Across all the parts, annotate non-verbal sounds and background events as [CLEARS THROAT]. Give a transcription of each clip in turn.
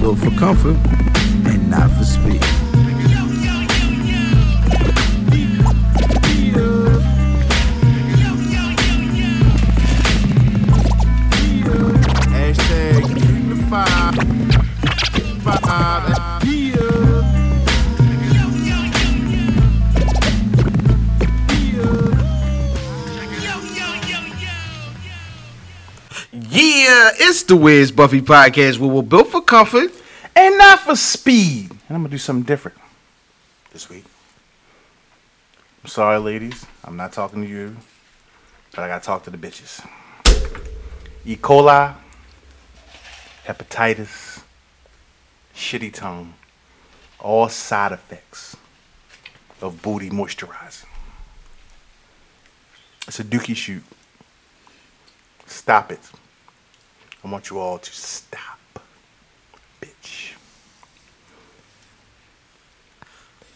built for comfort and not for speed. It's the Wiz Buffy podcast where we're built for comfort. and not for speed. And I'm gonna do something different this week. I'm sorry, ladies. I'm not talking to you, but I gotta talk to the bitches. E. coli, hepatitis, shitty tongue, all side effects of booty moisturizing. It's a dookie shoot. Stop it. I want you all to stop bitch.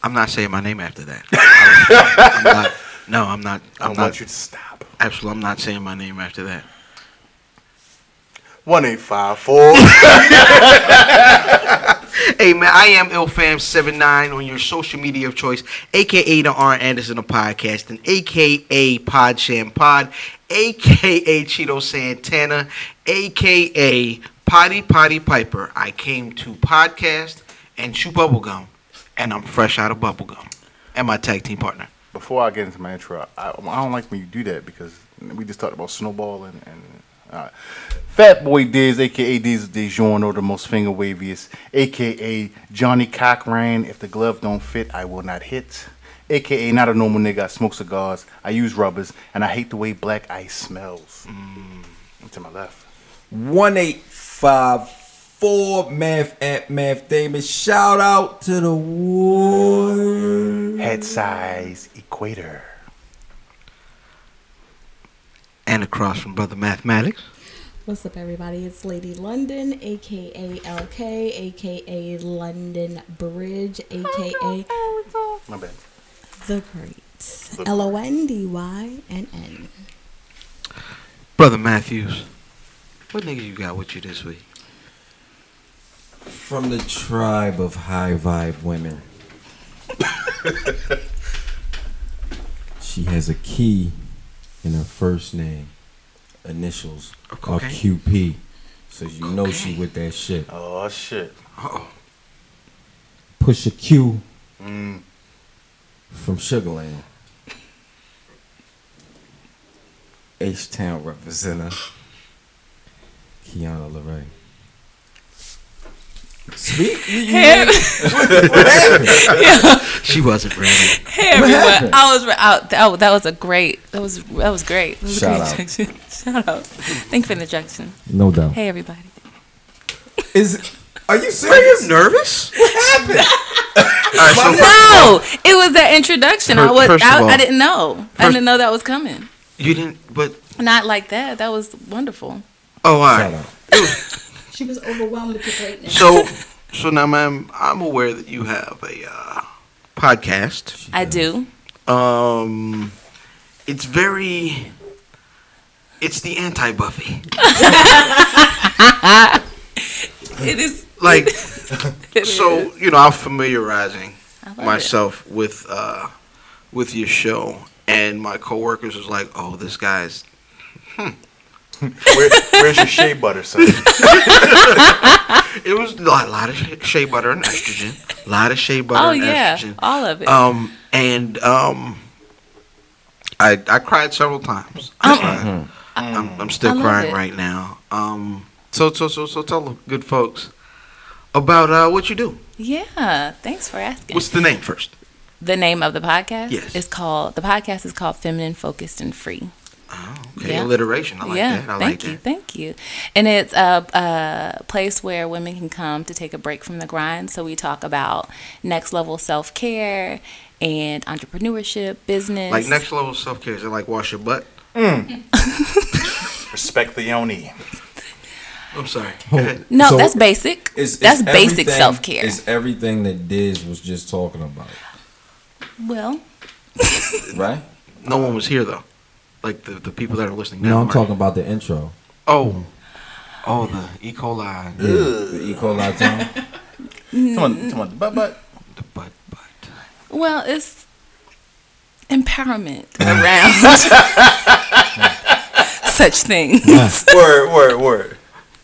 I'm not saying my name after that. [LAUGHS] I'm not, no, I'm not. I I'm want not. you to stop. Absolutely, I'm not saying my name after that. One eight five four. [LAUGHS] Hey man, I am IlFam79 on your social media of choice, aka the R Anderson of podcast, and aka Podsham Pod, aka Cheeto Santana, aka Potty Potty Piper. I came to podcast and chew bubblegum, and I'm fresh out of bubblegum. And my tag team partner. Before I get into my intro, I, I don't like when you do that because we just talked about snowball and. and uh, Fat Boy Diz, aka Diz or the most finger waviest, aka Johnnie Cochran. If the glove don't fit, I will not hit. AKA not a normal nigga. I smoke cigars. I use rubbers, and I hate the way black ice smells. Mm. To my left. One eight five four math at math Davis. Shout out to the war. Head size equator. And across from Brother Mathematics. What's up, everybody? It's Lady London, aka LK, aka London Bridge, oh, aka oh, My bad. The Great. L O N D Y N N. Brother Matthews. What nigga you got with you this week? From the tribe of high vibe women. [LAUGHS] she has a key in her first name. Initials Of are? QP. So you know she with that shit. Oh shit. Oh, Push a Q Mm. from Sugarland. H Town representative Quiana LaRae. Speak. You- you- Hey, what [LAUGHS] happened? she wasn't ready. hey everyone! happened? I was out. That, that was a great. That was that was great. That was Shout a great out. introduction. [LAUGHS] Shout out! Thank you for the introduction. No doubt. Hey everybody! Is are you Are you serious? nervous? What happened? [LAUGHS] All right, so No, it was that introduction. I was. first of I, all- I didn't know. I didn't know that was coming. you didn't, but Not like that. That was wonderful. Oh, all right. [LAUGHS] She was overwhelmed with the greatness. So, so now, ma'am, I'm aware that you have a uh, podcast. I do. Um, it's very, it's the anti Buffy. [LAUGHS] It is. Like, [LAUGHS] it so is. you know, I'm familiarizing I love myself with uh, with your show, and my coworkers was like, "Oh, this guy's." Where, where's your shea butter, son? It was a lot, lot of sh- shea butter and estrogen, a lot of shea butter Oh and yeah, estrogen. all of it. Um, and um, I I cried several times. I cried. I'm, I'm still crying it. right now. Um, so so so so tell the good folks about uh, what you do. yeah. Thanks for asking. What's the name first? the name of the podcast Yes. is called. The podcast is called Feminine Focused and Free. Oh, okay. Yeah. Alliteration. I like yeah, that. I thank like you, that. thank you. And it's a, a place where women can come to take a break from the grind. So we talk about next level self care and entrepreneurship, business. Like next level self care is it like wash your butt? Mm. [LAUGHS] Respect the yoni. I'm sorry. Oh, no, So, that's basic. It's, that's basic self care. It's everything that Diz was just talking about, Well, right? No one was here though. Like the, the people that are listening now. No, I'm right? talking about the intro. Oh. Oh, the E. coli. Yeah, the E. coli [LAUGHS] time. Come on, come on. But, but. The butt, butt. well, it's empowerment around [LAUGHS] such things. Word, word, word.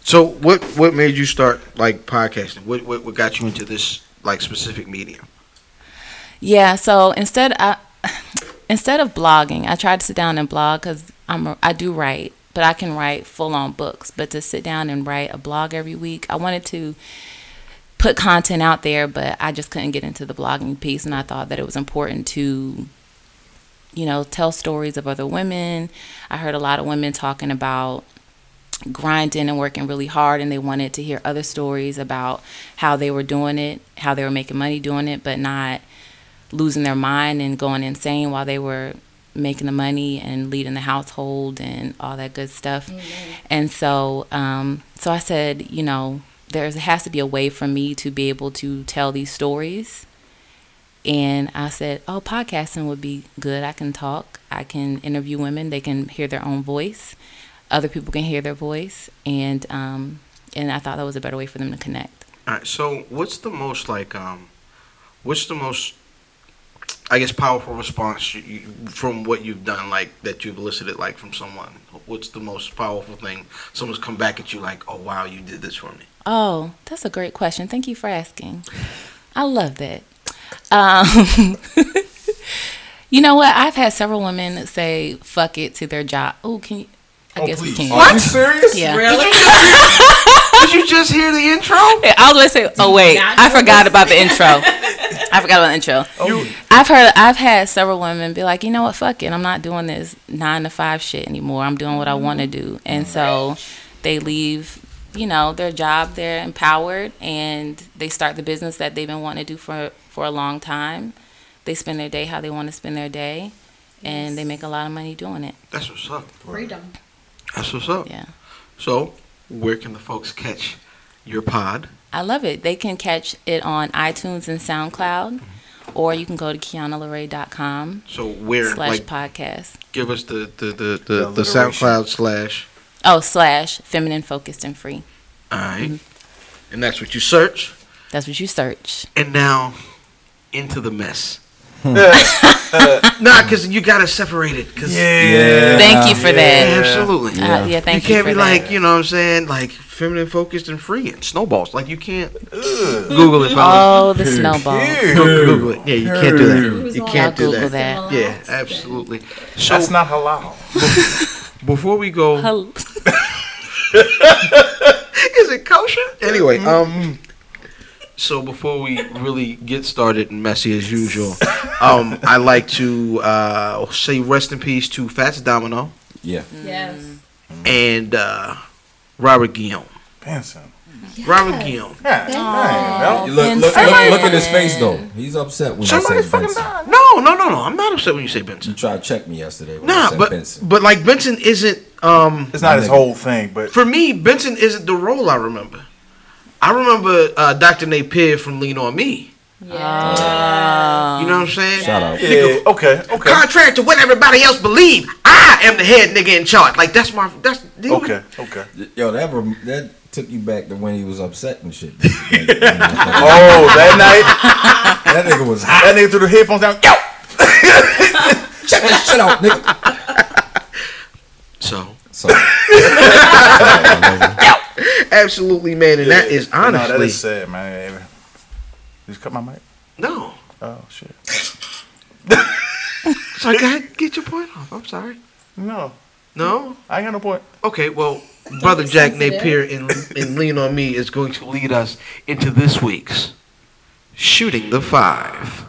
So what what made you start like podcasting? What what, what got you into this like specific medium? Yeah, so instead I instead of blogging, I tried to sit down and blog cuz I'm I do write, but I can write full-on books, but to sit down and write a blog every week, I wanted to put content out there, but I just couldn't get into the blogging piece and I thought that it was important to you know, tell stories of other women. I heard a lot of women talking about grinding and working really hard and they wanted to hear other stories about how they were doing it, how they were making money doing it, but not losing their mind and going insane while they were making the money and leading the household and all that good stuff. And so um so I said, you know, there has to be a way for me to be able to tell these stories. And I said, "Oh, podcasting would be good. I can talk. I can interview women. They can hear their own voice. Other people can hear their voice, and um, and I thought that was a better way for them to connect." All right. So what's the most like um, what's the most I guess powerful response you, you, from what you've done like that you've elicited like from someone? What's the most powerful thing someone's come back at you like, oh wow, you did this for me? Oh, that's a great question. Thank you for asking. I love that. Um, [LAUGHS] you know what? I've had several women say "fuck it" to their job. Oh, can you? I Oh, guess please. we can. Are you [LAUGHS] serious? Yeah. [LAUGHS] Did you just hear the intro? Yeah, I was gonna say. Oh wait, I forgot about the intro. I forgot about the intro. Oh. I've heard. I've had several women be like, you know what? Fuck it. I'm not doing this nine to five shit anymore. I'm doing what I want to do, and so they leave. You know their job. They're empowered, and they start the business that they've been wanting to do for for a long time. They spend their day how they want to spend their day, and they make a lot of money doing it. That's what's up. Freedom. That's what's up. Yeah. So where can the folks catch your pod? I love it. They can catch it on iTunes and SoundCloud, mm-hmm. or you can go to QuianaLaRae.com So where slash like podcast. give us the the the, the, The the. SoundCloud slash Oh, slash feminine focused and free. all right. Mm-hmm. and that's what you search. That's what you search. And now into the mess. [LAUGHS] [LAUGHS] nah, because you gotta separate it. Cause Yeah. Thank you for Yeah, that. absolutely. Uh, yeah, thank you you, can't for be that. like, you know what I'm saying, like feminine focused and free and snowballs. Like you can't Google it. fellas. Oh, the snowball. Google it. Yeah, you can't do that. Who's You can't do that. that. Yeah, absolutely. So That's not halal. [LAUGHS] before we go, is it kosher? Anyway, Mm-hmm. um, so before we really get started and messy as usual, um, I like to uh, say rest in peace to Fats Domino Yeah. Yes. and uh, Robert Guillaume. Benson. Robert Guillaume. Yeah. Dang, You look, look, look, look at his face though. He's upset when Somebody I say fucking Benson. died. No, no, no, no. I'm not upset when you say Benson. You Benson. tried to check me yesterday when I Nah, said but Benson. but like Benson isn't. Um, It's not his whole thing, but for me, Benson isn't the role I remember. I remember uh, Dr. Napier from Lean on Me. Oh. You know what I'm saying? Shout out. yeah, okay, okay, Contrary to what everybody else believe, I am the head nigga in charge. Like that's my that's okay, okay. Yo, that rem- that took you back to when he was upset and shit. [LAUGHS] Oh, that night, [LAUGHS] that nigga was hot. that nigga threw the headphones down. Yo, [LAUGHS] Shut, shut out, nigga. So So, [LAUGHS] absolutely, man, and that is honestly. no, that is sad, man. Did you just cut my mic? no. Oh shit. So I gotta get your point off. I'm sorry. No, No. I ain't got no point. Okay. Well, brother Jack. Napier in in Lean on Me is going to lead us into this week's shooting the five.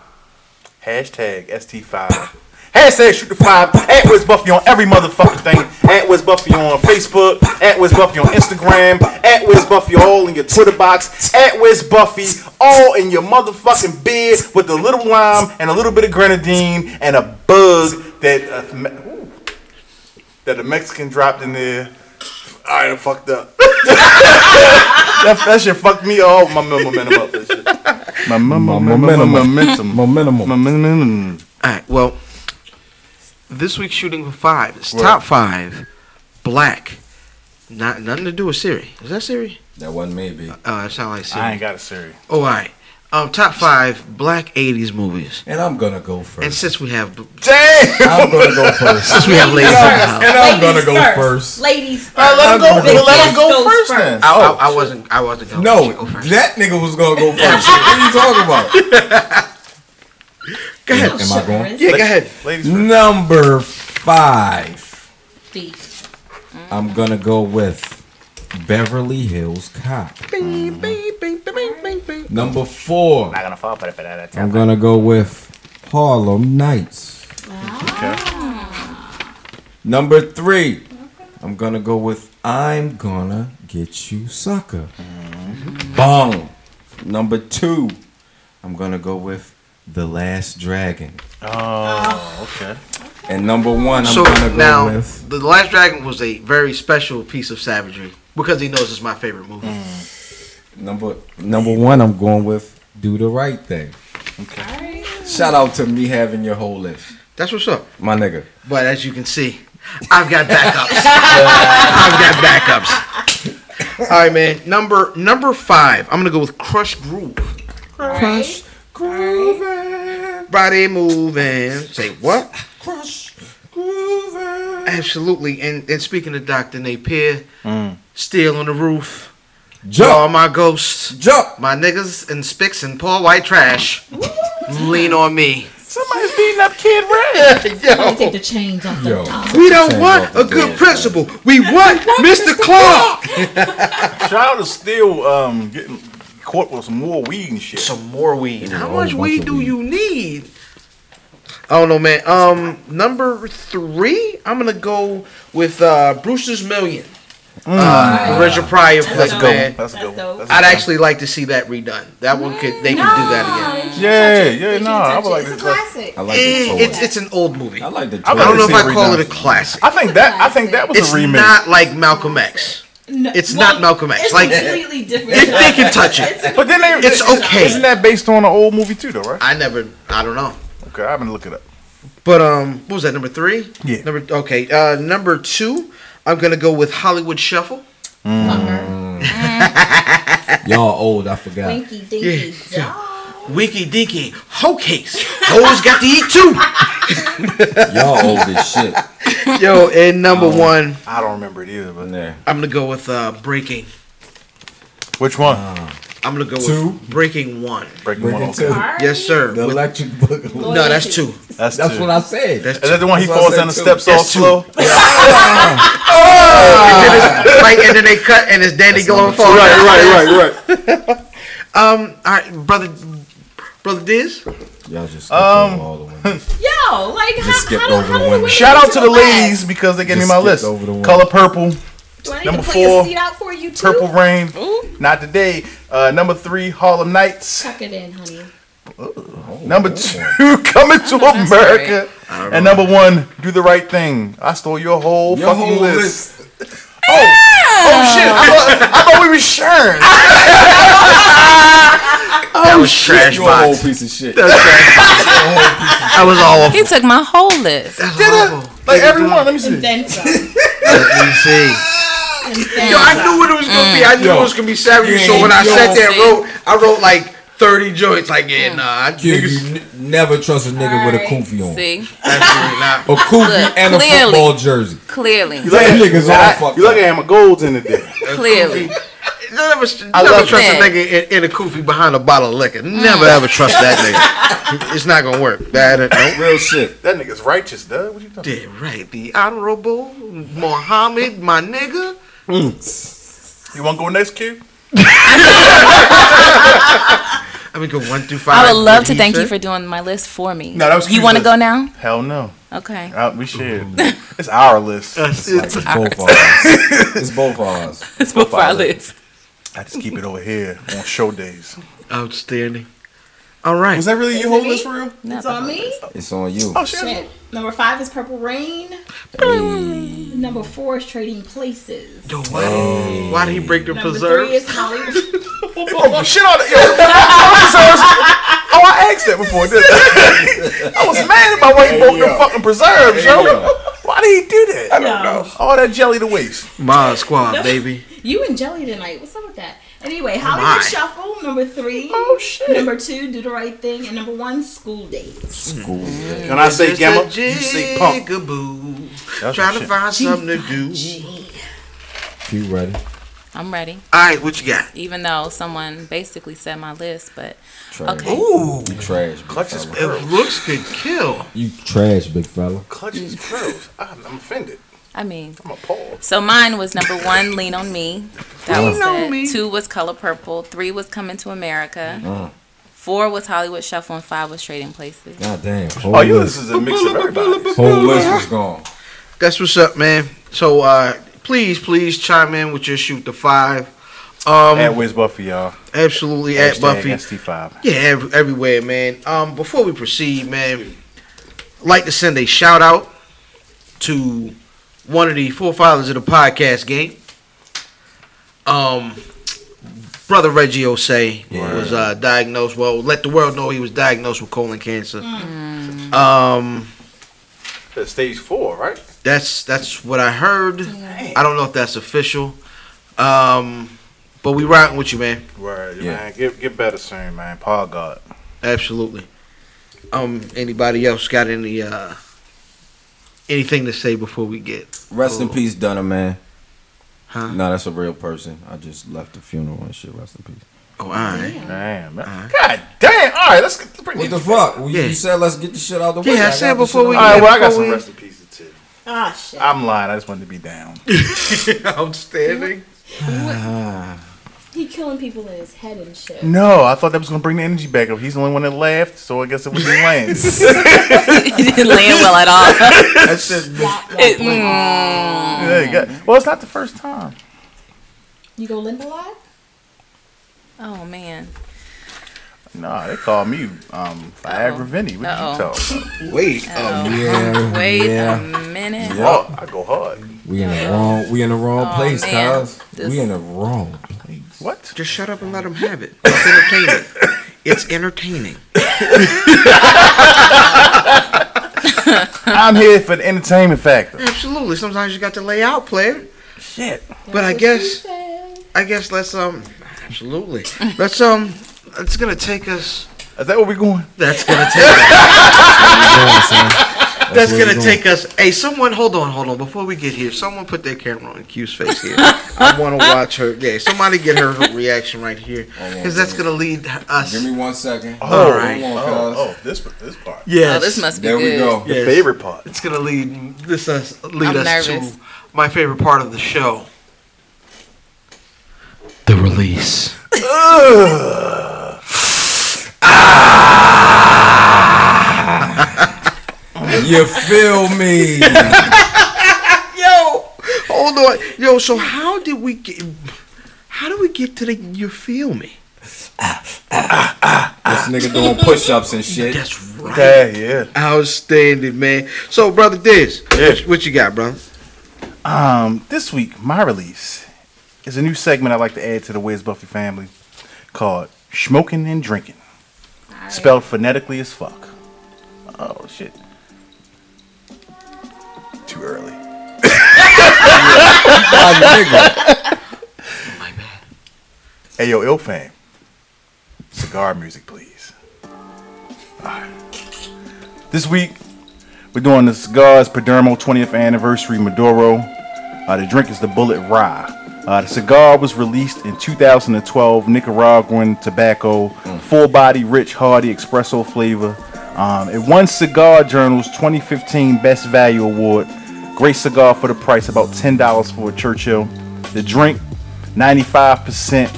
Hashtag ST5. Hashtag shoot the five. At Wiz Buffy on every motherfucking thing. At Wiz Buffy on Facebook. At Wiz Buffy on Instagram. At Wiz Buffy all in your Twitter box. At Wiz Buffy all in your motherfucking beard with a little lime and a little bit of grenadine and a bug that uh, me- ooh, that a Mexican dropped in there. I done fucked up. [LAUGHS] that, that shit fucked me all my momentum up. That shit. My, momentum. momentum. Momentum. Momentum. All right. Well, this week's shooting for five. It's What? top five. Black. Not nothing to do with Siri. Is that Siri? That one maybe. Oh, that sound like Siri. I ain't got a Siri. Oh, all right. Um, top five black '80s movies. And I'm gonna go first. And first. since we have Damn! I'm gonna go [LAUGHS] first. since we have ladies in the house, And I'm Ladies gonna go first. Ladies first. Uh, let him go. The Let him guest go first then. I, I, I wasn't. I wasn't going. No, to go first. that nigga was gonna go first. what are you talking about? [LAUGHS] Go ahead. Am I going? Yeah, go ahead. Ladies first. Number five. Beef. I'm gonna go with Beverly Hills Cop. Bing, bing, bing, bing, bing, bing. Number four. Not gonna fall for that. I'm gonna go with Harlem Nights. Ah. Number three. I'm gonna go with I'm gonna get you sucker. Mm-hmm. Bong. Number two. I'm gonna go with The Last Dragon. Oh, okay. And number one, I'm So gonna go now, with the Last Dragon was a very special piece of savagery because he knows it's my favorite movie. Mm. number number one. I'm going with Do the Right Thing. Okay. Shout out to me having your whole list, That's what's up. my nigga. But as you can see, I've got backups. [LAUGHS] I've got backups. All right, man. Number number five. I'm gonna go with Krush Groove. Crush, Body moving. Say what? crush, grooving. Absolutely. And and speaking of Dr. Napier, Steel on the Roof, All My Ghosts, jump. My Niggas and Spicks and Paul White Trash, Lean on Me. Somebody's beating up Kid Red. [LAUGHS] Let me take the chains off the Yo. top. We don't Change want off a good door, principal. We want Mr. Clark. Child is still um getting caught with some more weed and shit. Some more weed. How much weed do weed. you need? I don't know, man. Um, number three, I'm gonna go with uh, Brewster's Million. Uh, Richard Pryor flick, That's a good man. one. That's a good That's one. dope. That's a I'd good actually like to see that redone. That one could they could do that again. one. Yeah, yeah, no, I touch would it. like It's to. a classic. I like Eh, the it's it's an old movie. I like the I I don't know if I call it a classic. I think that I think that was It's a remake. not like Malcolm X. No, It's not Malcolm X. It's Like- completely different. They, they can touch it. but then they, It's okay. Isn't that based on an old movie too, though, right? I never. I don't know. Okay, I've been looking it up. But um, what was that? Number three. Yeah. Number okay. Uh, number two. I'm gonna go with Hollywood Shuffle. [LAUGHS] Y'all old, I forgot. Winky dinky Yeah. dog. Winky Dinky Hoe Case. Hoes got to eat too. [LAUGHS] Y'all old as shit. Yo, and number Oh. one, I don't remember it either, but Yeah. I'm gonna go with uh, Breaking. which one? I'm gonna go Two? with Breaking One. Breaking Bring one. it Okay. to Yes, sir. the With- electric boogaloo. no, that's two. That's That's two. what I said. That's Is that the one he That's falls said down the too. steps all That's two. slow? And then it's- right, and then they cut, and it's Danny Glover falling. right, [LAUGHS] right. Um, all right, brother, brother Diz. Y'all just Um, over all the ones. [LAUGHS] Yo, like how, skipped how, over how the do we Shout out to the ladies because they gave me my list. over the one. Color purple, Do I need Number to play four, seat out for you too? purple rain. Not today. Uh, number three, Harlem Nights. Tuck it in, honey. Number two, [LAUGHS] Coming to America. And number one, Do the Right Thing. I stole your whole Your fucking whole list. list. Oh shit! I thought, I thought we were sharing. [LAUGHS] Oh, that was trash [LAUGHS] You a whole piece of shit. That was awful. He took my whole list. That's Did awful. it? Like everyone. Let me see. And then some. Let me see. Yo, I knew what it was gonna be. I knew Yo. it was gonna be savage. You So ain't when I sat there and wrote, I wrote like 30 joints. Like, yeah, nah, I Kid, niggas, you n- never trust a nigga with a Alright. kufi on. See, absolutely not. A kufi Look, and a clearly. football jersey. clearly, You look That at, nigga's all fucked you look up. at him, a gold's in the day. clearly. You never, I never love trust a nigga in, in a kufi behind a bottle of liquor. Never ever trust that nigga. [LAUGHS] It's not gonna work. That nope. Real shit. That nigga's righteous, dude. What you talking? Yeah, right. The honorable Mohammed, my nigga. You want to go next, kid? [LAUGHS] I mean, go one through five. I would love to he thank you for doing my list for me. No, that was You want to go now? Hell no. Okay. Uh, we should. It's our list. It's- Like, it's- it's both ours. [LAUGHS] It's both ours. It's both our list. I just keep it over here on show days. outstanding. All right. Was that really Is your whole it list for real? It's on me. It's on you. Oh shit! Shit. Number five is Purple Rain. Number four is Trading Places. Yo, why, did, why did he break the Number preserves? three is Hollywood. [LAUGHS] Oh shit on it! Yo, preserves. Oh, I asked that before. Didn't I? I was mad about why he broke the fucking preserves, yo. Why did he do that? I don't know. All that jelly to waste. My Squad, baby. You and Jelly tonight. What's up with that? Anyway, my. Hollywood Shuffle. Number three. Oh shit! Number two, Do the Right Thing. And number one, School Daze. School. Mm. Yeah. Can I say Just Gamma? a You say punk. jigaboo. That's Trying my to find something to do. You ready? I'm ready. All right, what you got? Even though someone basically said my list, but Trash. Okay. Ooh, You trash. Big Clutch his it looks could kill. You trash, big fella. Clutches pearls. I'm, I'm offended. I mean, I'm appalled. so mine was number one, Lean on Me. That was Lean on it. Me. Two was Color Purple. Three was Coming to America. Uh, Four was Hollywood Shuffle, and five was Trading Places. God damn. Whole Oh, you this is a mix of everybody. whole list was gone. That's what's up, man. So, uh, please, please chime in with your shoot the five. Um, At Wiz Buffy, y'all. absolutely at Buffy. ST5. Yeah, ev- everywhere, man. Um, before we proceed, man, I'd like to send a shout out to one of the forefathers of the podcast game. Um, brother Reggie Ossé was uh, diagnosed. Well, let the world know he was diagnosed with colon cancer. Um, That's stage four, right? that's that's what I heard. I don't know if that's official. Um, but we rocking with you, man. Right, Yeah. man. Get get better soon, man. Paul God. Absolutely. Um, anybody else got any uh anything to say before we get? Rest in peace, Dunner, man. Huh? No, that's a real person. I just left the funeral and shit. Rest in peace. Oh, all right. Damn, man. Uh-huh. God damn. All right, let's, let's bring What the fuck? Well, you- Yeah. You said let's get the shit out the way. Yeah, I got said before we out All the well, I got some we- rest in pieces too. Ah, shit. I'm lying. I just wanted to be down. [LAUGHS] [LAUGHS] Outstanding. He killing people in his head and shit. No, I thought that was gonna bring the energy back up. He's the only one that laughed, so I guess it wasn't Lance. [LAUGHS] he didn't land well at all. [LAUGHS] that shit. Wop, wop, It- wop. Yeah, you got, well, it's not the first time. You go limp a lot? oh man. Nah, they call me um, Viagra Vinny. What Uh-oh. you talk? [LAUGHS] Wait. Oh, Yeah, wait yeah. a minute. Yeah. I go hard. We in the wrong. We in the wrong Oh, place, man. cuz. This- We in the wrong place. What? Just shut up and let them have it. It's entertaining. [LAUGHS] it's entertaining. I'm here for the entertainment factor. Absolutely. Sometimes you got to lay out, player. Shit. But I guess I guess let's um absolutely. Let's um it's gonna take us Is that where we going? that's gonna take us That's where gonna going. take us. Hey, someone, hold on, hold on. Before we get here, someone put their camera on Q's face here. [LAUGHS] I want to watch her. Yeah, somebody get her reaction right here, [LAUGHS] because that's gonna lead us. Give me one second. All right. Hold on, Oh, cuz. oh, this this part. Yes. Oh, this must be There we go. Your Yes. favorite part. It's gonna lead this us lead I'm us nervous. to my favorite part of the show. The release. [LAUGHS] You feel me? [LAUGHS] Yo, hold on. Yo, so how did we get? How did we get to the? You feel me? this nigga doing push-ups and shit. That's right. Yeah, yeah. Outstanding, man. So, brother Diz, Yeah. what, what you got, bro? Um, this week, my release is a new segment I like to add to the Wiz Buffy family called Smoking and Drinking. Spelled phonetically as fuck. Oh, shit. Too early. My [LAUGHS] nigga. Hey, yo, Ill fame. Cigar music, please. This week, we're doing the Cigars Perdomo 20th Anniversary Maduro. Uh, the drink is the Bulleit Rye. Uh, the cigar was released in 2012, Nicaraguan tobacco, full body, rich, hearty espresso flavor. Um, it won Cigar Journal's 2015 Best Value Award. Great cigar for the price, about $10 for a Churchill. The drink, 95%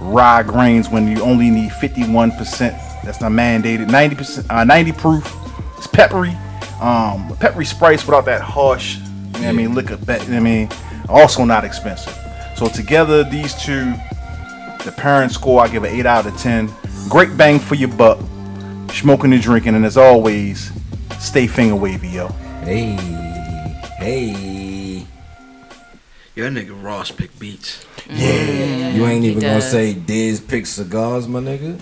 rye grains when you only need 51%. That's not mandated. 90%, uh, 90 proof. It's peppery. Um, peppery sprites without that harsh, you know what I mean, liquor. you know I mean, also not expensive. So together, these two, the parent score, I give an eight out of ten. Great bang for your buck, smoking and drinking, and as always, stay finger wavy, yo. Hey, hey. Yo, that nigga Ross pick beats. Yeah. You ain't he even gonna say Diz pick cigars, my nigga.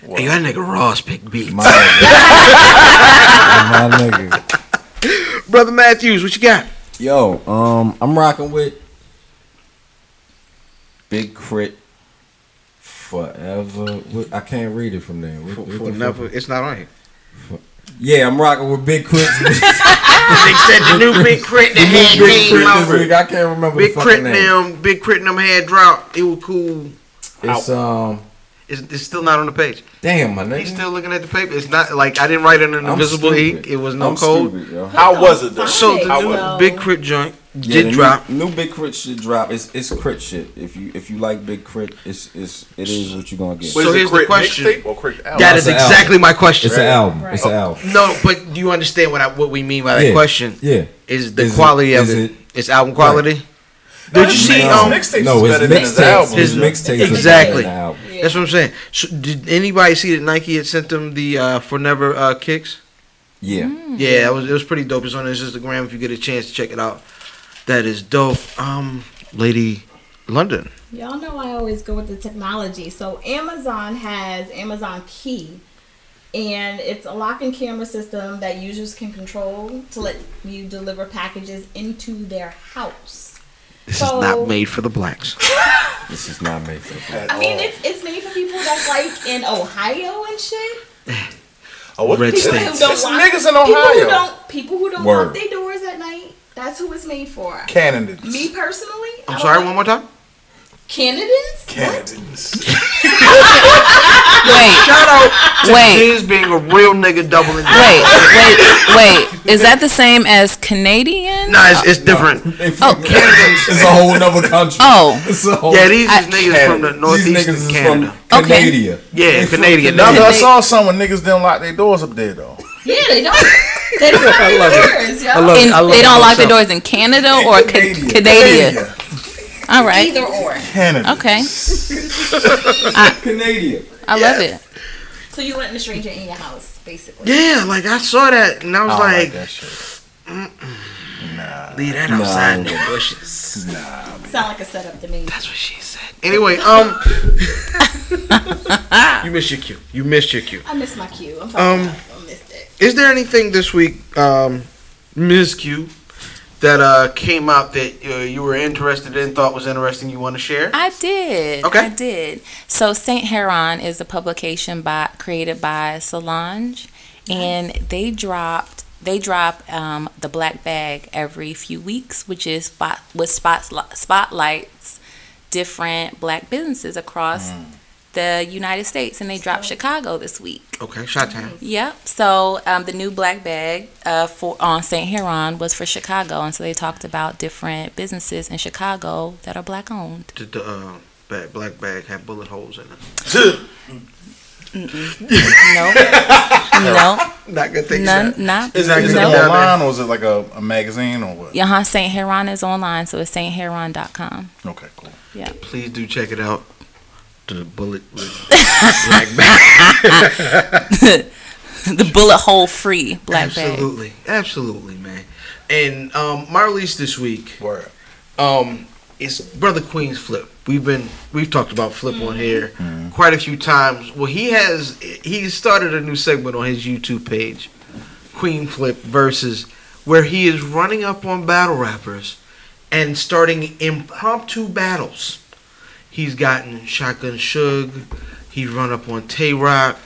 Hey, yo, that nigga Ross pick beats. My nigga. [LAUGHS] my nigga. Brother Matthews, what you got? Yo, um, I'm rocking with Big K.R.I.T. Forever. What, I can't read it from there. What- For, what for the never, it's not on here. Yeah, I'm rocking with Big Crit. [LAUGHS] they said the new Big K.R.I.T. that had Big K.R.I.T. out. this week. I can't remember Big the Crit name. them, Big K.R.I.T. them had dropped. It was cool. It's um, It's, it's still not on the page. damn my nigga. He's still looking at the paper. It's not like I didn't write it in I'm invisible stupid. ink. It was no I'm code. stupid, yo. How was it though? So the new Big K.R.I.T. joint Yeah, did drop. New, new Big K.R.I.T. should drop. It's it's crit shit. If you if you like Big K.R.I.T., it's it's it is what you're gonna get. So here's the question. Mixtape or Crit album? That it's is an album. exactly my question. It's an album. It's an album. No, but do you understand what I, what we mean by that Yeah. question? Yeah. Is the Is it- quality of is it? it- It's album quality. Did you see? His Um, mixtapes no, is his better than his mixtapes. His His- mixtapes. Exactly. better than the album. that's what I'm saying. So, did anybody see that Nike had sent them the uh, for never uh, kicks? Yeah. Yeah, it was it was pretty dope. It's on his Instagram if you get a chance to check it out. That is dope. Um, Lady London. Y'all know I always go with the technology. So Amazon has Amazon Key, and it's a lock and camera system that users can control to let you deliver packages into their house. This So- [LAUGHS] is not made for the blacks. This is not made for that. I mean, it's it's made for people that's like in Ohio and shit. Oh, what Red people- States. People who don't lock- niggas in People who Ohio. don't people who don't Word. lock their doors at night. That's who it's made for. Canadians. Me personally, I I'm sorry. like- One more time. Canadians. Canadians. Wait, [LAUGHS] Shout out to Wait. Diz being a real nigga doubling down. wait, wait, wait. Is that the same as Canadian? Nah, it's, it's different. Oh. it's a whole nother country. Oh. It's a whole Yeah, these I- is niggas from the These northeast niggas of is Canada. Okay. Canada. Yeah, They from Canadian. Now, Canada. I saw some when niggas didn't lock their doors up there though. Yeah, they don't. [LAUGHS] They don't lock their doors, yo. love. In, I love they don't lock their myself. doors in Canada or Ca- Canadian. Canada. All right. Either or. Canada. Okay. [LAUGHS] Canadian. I love it. So you letting a stranger in your house, basically. Yeah, like I saw that and I was I like like, that shit. leave that outside Nah. in the bushes. Nah. Sound like a setup to me. That's what she said. Anyway, um, [LAUGHS] you missed your cue. You missed your cue. I missed my cue. I'm Um, sorry. I missed it. Is there anything this week, um, Ms. Q, that uh came out that uh, you were interested in, thought was interesting, you want to share? I did. Okay. I did. So Saint Heron is a publication by created by Solange, and they dropped they drop um, the black bag every few weeks, which is spot with spots spotlights different black businesses across the United States, and they dropped Chicago this week. Okay, shot time. Yep. So um, the new black bag uh, for on Saint Heron was for Chicago, and so they talked about different businesses in Chicago that are black owned. Did the uh, bag, black bag have bullet holes in it? No, no, [LAUGHS] Not good things. none, not. Is it, is it no. down online or is it like a, a magazine or what? Yeah, huh? Saint Heron is online, so it's saintheron.com. Okay, cool. Yeah. Please do check it out. The bullet black bag. [LAUGHS] the bullet hole free black bag. Absolutely, absolutely, man. And um, my release this week Word. um, is Brother Queenzflip. We've been we've talked about Flip on here quite a few times. Well, he has he started a new segment on his YouTube page, Queen Flip versus, where he is running up on battle rappers and starting impromptu battles. He's gotten Shotgun Suge. He run up on Tay Roc.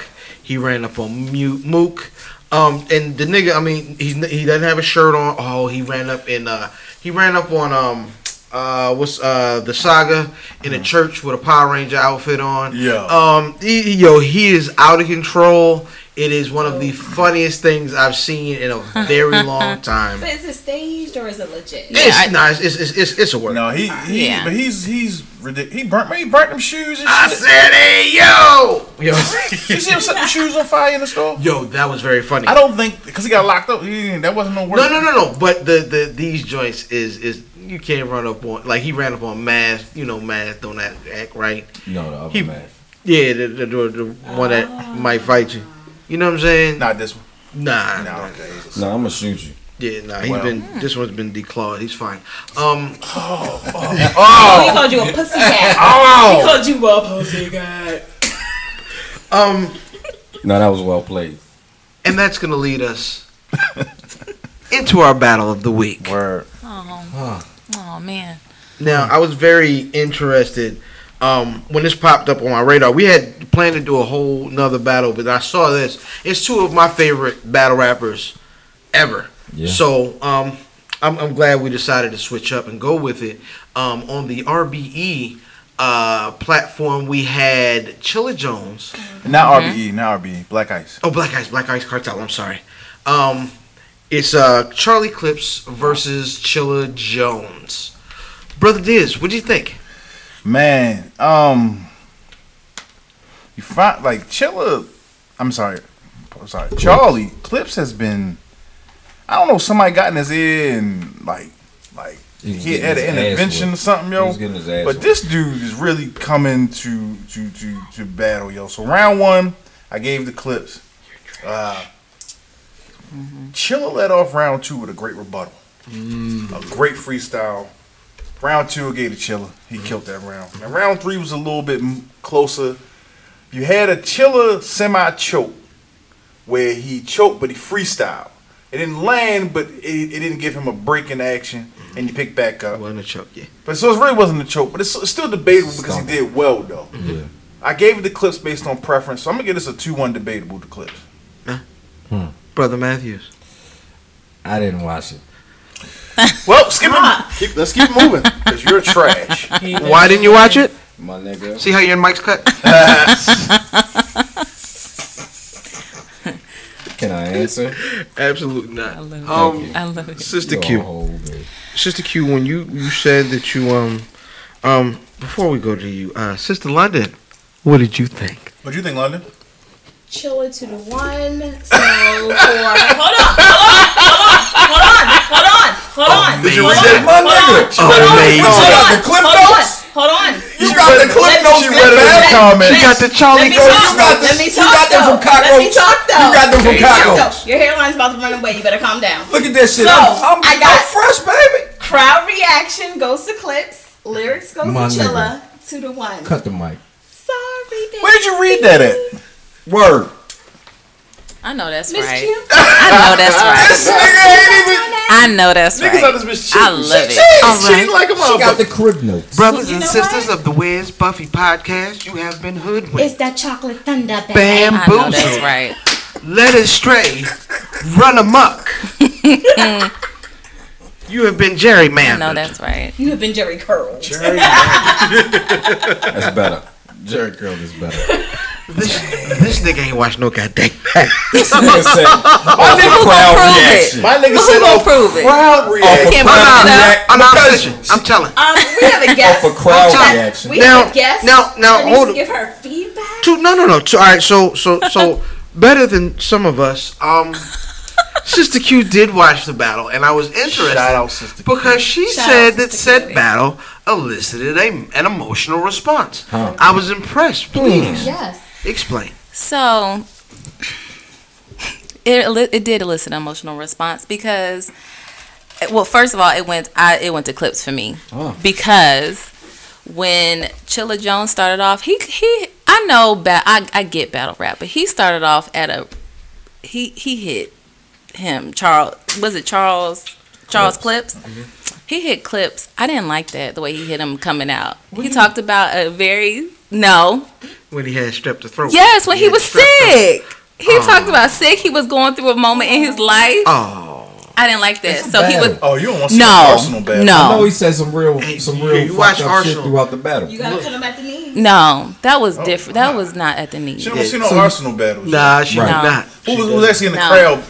He ran up on Murda Mook. Um, and the nigga, I mean, he he doesn't have a shirt on. Oh, he ran up in uh, he ran up on um, uh, what's uh the saga in a church with a Power Ranger outfit on. Yeah. Um, he, yo, he is out of control. It is one of the oh. funniest things I've seen in a very [LAUGHS] long time. But is it staged or is it legit? It's nice. It's, it's it's it's a work. No, he he Yeah. but he's he's ridiculous. He burnt he burnt them shoes and I shit. said, hey yo, [LAUGHS] yo, you see him set the shoes on fire in the store? yo, that was very funny. I don't think because he got locked up. He, that wasn't no work. No, no, no, no. But the the these joints is is you can't run up on like he ran up on math. You know, math don't act, act right. No, the other He- man. Yeah, the the, the, the one that might fight you. You know what I'm saying? Not this one. Nah, No, nah. okay. No, I'm gonna shoot you. Yeah, nah. He's Well. been this one's been declawed. He's fine. Um. [LAUGHS] Oh, he called you a pussy cat. [LAUGHS] Oh. He called you a pussy cat. Um. No, that was well played. And that's gonna lead us [LAUGHS] into our battle of the week. Word. Oh, oh man. Now, I was very interested um, when this popped up on my radar. We had planned to do a whole nother battle, but I saw this. It's two of my favorite battle rappers ever. Yeah. So um, I'm, I'm glad we decided to switch up and go with it. Um, on the RBE uh, platform, we had Chilla Jones. Not RBE. Not RBE. Black Ice. Oh, Black Ice, Black Ice Cartel. I'm sorry. Um, it's uh, Charlie Clips versus Chilla Jones. Brother Diz, what do you think? Man, um, you find like Chilla. I'm sorry. I'm sorry. Charlie Clips has been. I don't know. Somebody got in his ear and like, like He was he getting had an intervention or something, yo. was getting his ass But this dude is really coming to to to to battle, yo. So round one, I gave the clips. Uh, Chilla led off round two with a great rebuttal, a great freestyle. Round two, I gave to Chilla. He mm-hmm. killed that round. And round three was a little bit closer. You had a Chilla semi choke where he choked, but he freestyled. It didn't land, but it, it didn't give him a break in action, mm-hmm. and you pick back up. Wasn't a choke, yeah. But so it really wasn't a choke, but it's, it's still debatable because he did well though. Mm-hmm. Yeah. I gave it the clips based on preference, so I'm gonna give this a two-one debatable The clips. Hmm. Brother Matthews. I didn't watch it. [LAUGHS] Well, skip it. Keep, let's keep moving because you're trash. [LAUGHS] Why didn't you watch it? My nigga. See how your mic's cut? [LAUGHS] Can I answer? Absolutely not. I love it. Um, I love it. Sister You're a Q, whole bitch. Sister Q, when you you said that you um um before we go to you, uh, Sister London, what did you think? What do you think, London? Chilla to the one. So for hold on, hold on, hold on, hold on, hold on. Did you hold read on, My hold nigga. on, oh, hold on, Amazing. hold You got on, the clip hold on, notes? Hold on. You got the clip notes. She read it in bag? the comments. She got the Charlie Let me Ghost. talk. You got the- Let me you got them from though. Let me talk though. You got them from Let me talk, Cockroach. Your hairline's about to run away. You better calm down. Look at this shit. So, I'm, I'm, I got- I'm fresh, baby. Crowd reaction goes to clips. Lyrics goes My to Chilla to the one. Cut the mic. Sorry, baby. Where did you read that at? Word. I know that's Miss right. Q? I know that's [LAUGHS] right. This nigga ain't even. I know that's Niggas out right. this bitch cheating. I love she it. Cheating, All right. cheating like a She got the crib notes. Brothers You and sisters what? of the Wiz Buffy podcast, you have been hoodwinked, It's that chocolate thunder, baby. Bam. I know that's Bamboozled. Let it stray. run amok. [LAUGHS] you have been I gerrymandered. know that's right. You have been Jerry Curl. That's better. Jerry Curl is better. [LAUGHS] This, this nigga ain't watched no goddamn back. [LAUGHS] This nigga said, off Who a gonna crowd prove it? My nigga Who said, gonna "Oh, prove it? crowd Off a reaction." Crowd bring it up. reaction. I'm not Because- I'm telling. Um, we have a guest. Off a crowd reaction. We Now- have a guest. now- now, that needs hold on. give her feedback. Two, no, no, no. Two, all right, so, so, so, [LAUGHS] better than some of us. Um, Sister Q did watch the battle, and I was interested out, because she Shout said that Sister said Q. battle elicited a, an emotional response. Huh. I was impressed. Please Yes. Explain. So it it did elicit an emotional response because, well, first of all, it went I it went to clips for me Oh. because when Chilla Jones started off, he he I know ba- I I get battle rap, but he started off at a he he hit him Charles was it Charles Charles Clips. Mm-hmm. He hit clips. I didn't like that the way he hit him coming out. he talked about a very no When he had strep to throat. Yes, when he had was strep throat. sick. He oh. talked about sick. He was going through a moment in his life. Oh, I didn't like that. It's a So he was Oh, you don't want to see no, Arsenal battle. no, I know he said some real, Hey, some real you watch fucked up shit throughout the battle. You gotta cut him at the knees. no. That was oh, different. That was not at the knee. She don't see no So- Arsenal battles. Nah, she Right. did No. not. Who was, who was actually in the No. crowd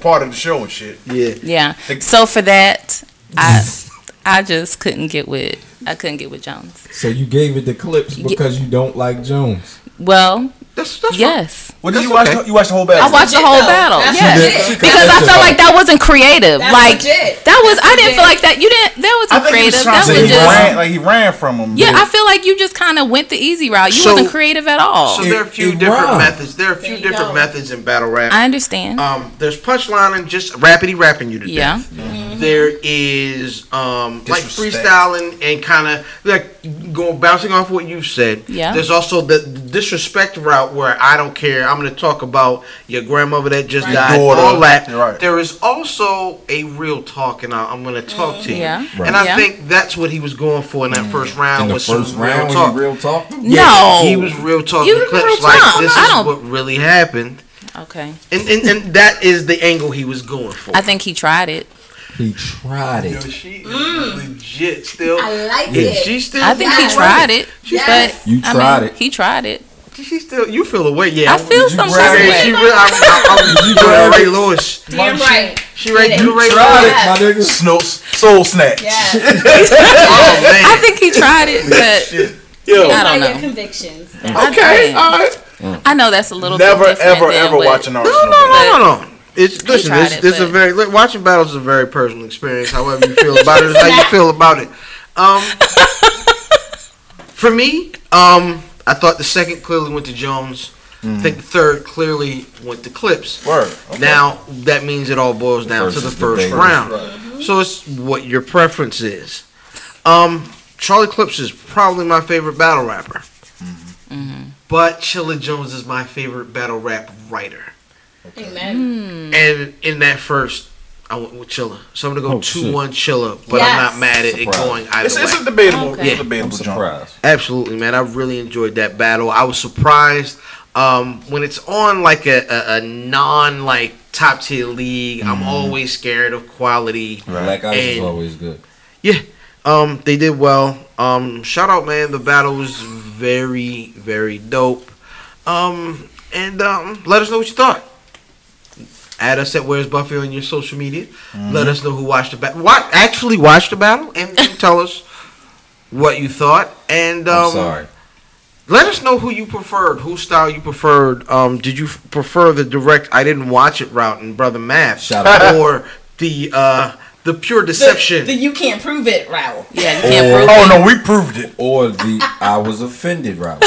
part of the show and shit? Yeah. Yeah. Like- So for that, I [LAUGHS] I just couldn't get with I couldn't get with Jones. So you gave it the clips because you don't like Jones. Well, That's that's yes. What did you watch? okay. The, you watched the whole battle. I watched the whole though. battle. That's Yes. legit. Because I felt like that wasn't creative. That's like legit. that was That's I didn't feel like that. You didn't that wasn't think he was creative. That was just ran, like he ran from him. Yeah, I feel like you just kind of went the easy route. You So- wasn't creative at all. So there are a few it different rhymed. methods. There are a few different go. methods in battle rap. I understand. Um, there's punchlining, just rapidy rapping you to Yeah. death. There is um like freestyling and kind of like going bouncing off what you said. Yeah. There's also the disrespect route where I don't care. I'm going to talk about your grandmother that just Right. died. Daughter. All that. Right. There is also a real talk, and I, I'm going to talk to you. Yeah. Right. And I Yeah. think that's what he was going for in that mm. first round. In the was first some round, real when talk. you real talk. no, he was real talking You clips real like talk. this I is don't- what really happened, okay. and, and and that is the angle he was going for. I think he tried it. He tried Yo, it. she is legit still. I like Yeah, it. she still. I think Yes. he tried it, Yes. but You I tried mean, it. He tried it. She still. You feel the way, yeah. I feel some grab type of it? She really. I'm, I'm, I'm, you grab Ray? Lewis. Damn right. She right. It. You Ray Tried Lewis. it, my nigga. Snow, soul snatch. Yes. [LAUGHS] Oh man. I think he tried it, but Yo, I don't Like your know. convictions. Okay. I, All right. I know that's a little never, bit different ever, than ever what- watching No, Arsenal. no, no, no, no. It's listen. tried This, it, this is a very look, watching battles is a very personal experience. However you feel about it, is how you [LAUGHS] feel about it. Um, for me, um, I thought the second clearly went to Jones. I think the third clearly went to Clips. Word. Okay. Now that means it all boils down First to the is the first big round. So it's what your preference is. Um, Charlie Clips is probably my favorite battle rapper, but Chilla Jones is my favorite battle rap writer. Amen. And in that first, I went with Chilla. So I'm gonna go Oh, two shit. one Chilla, but I'm not mad at it going either It's, way. it's a debatable, Okay. Yeah. Debatable jump. surprised. Absolutely, man. I really enjoyed that battle. I was surprised um, when it's on like a, a, a non like top tier league. I'm always scared of quality. Black Ice is always good. Yeah, um, they did well. Um, shout out, man. The battle was very, very dope. Um, and um, let us know what you thought. Add us at Where's Buffy on your social media. Let us know who watched the battle. What actually watched the battle, and, and [LAUGHS] tell us what you thought. And um, I'm sorry. let us know who you preferred, whose style you preferred. Um, did you f- prefer the direct "I didn't watch it" route in Brother Math, Shout out. [LAUGHS] or the uh, the pure The, deception? the you can't prove it route. Yeah, you can't Or- prove Oh it. Oh no, we proved it. Or the I was offended route. [LAUGHS]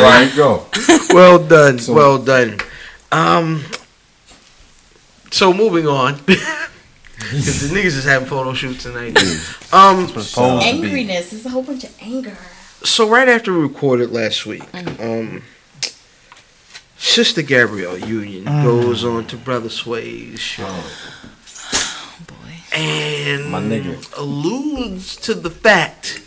there you go. well done, So- well done. Um, so moving on, [LAUGHS] because the niggas is having photo shoots tonight. Um, Supposed to be. Angriness. It's a whole bunch of anger. so right after we recorded last week, um, Sister Gabrielle Union goes on to Brother Sway's show. Boy. and My nigga. alludes to the fact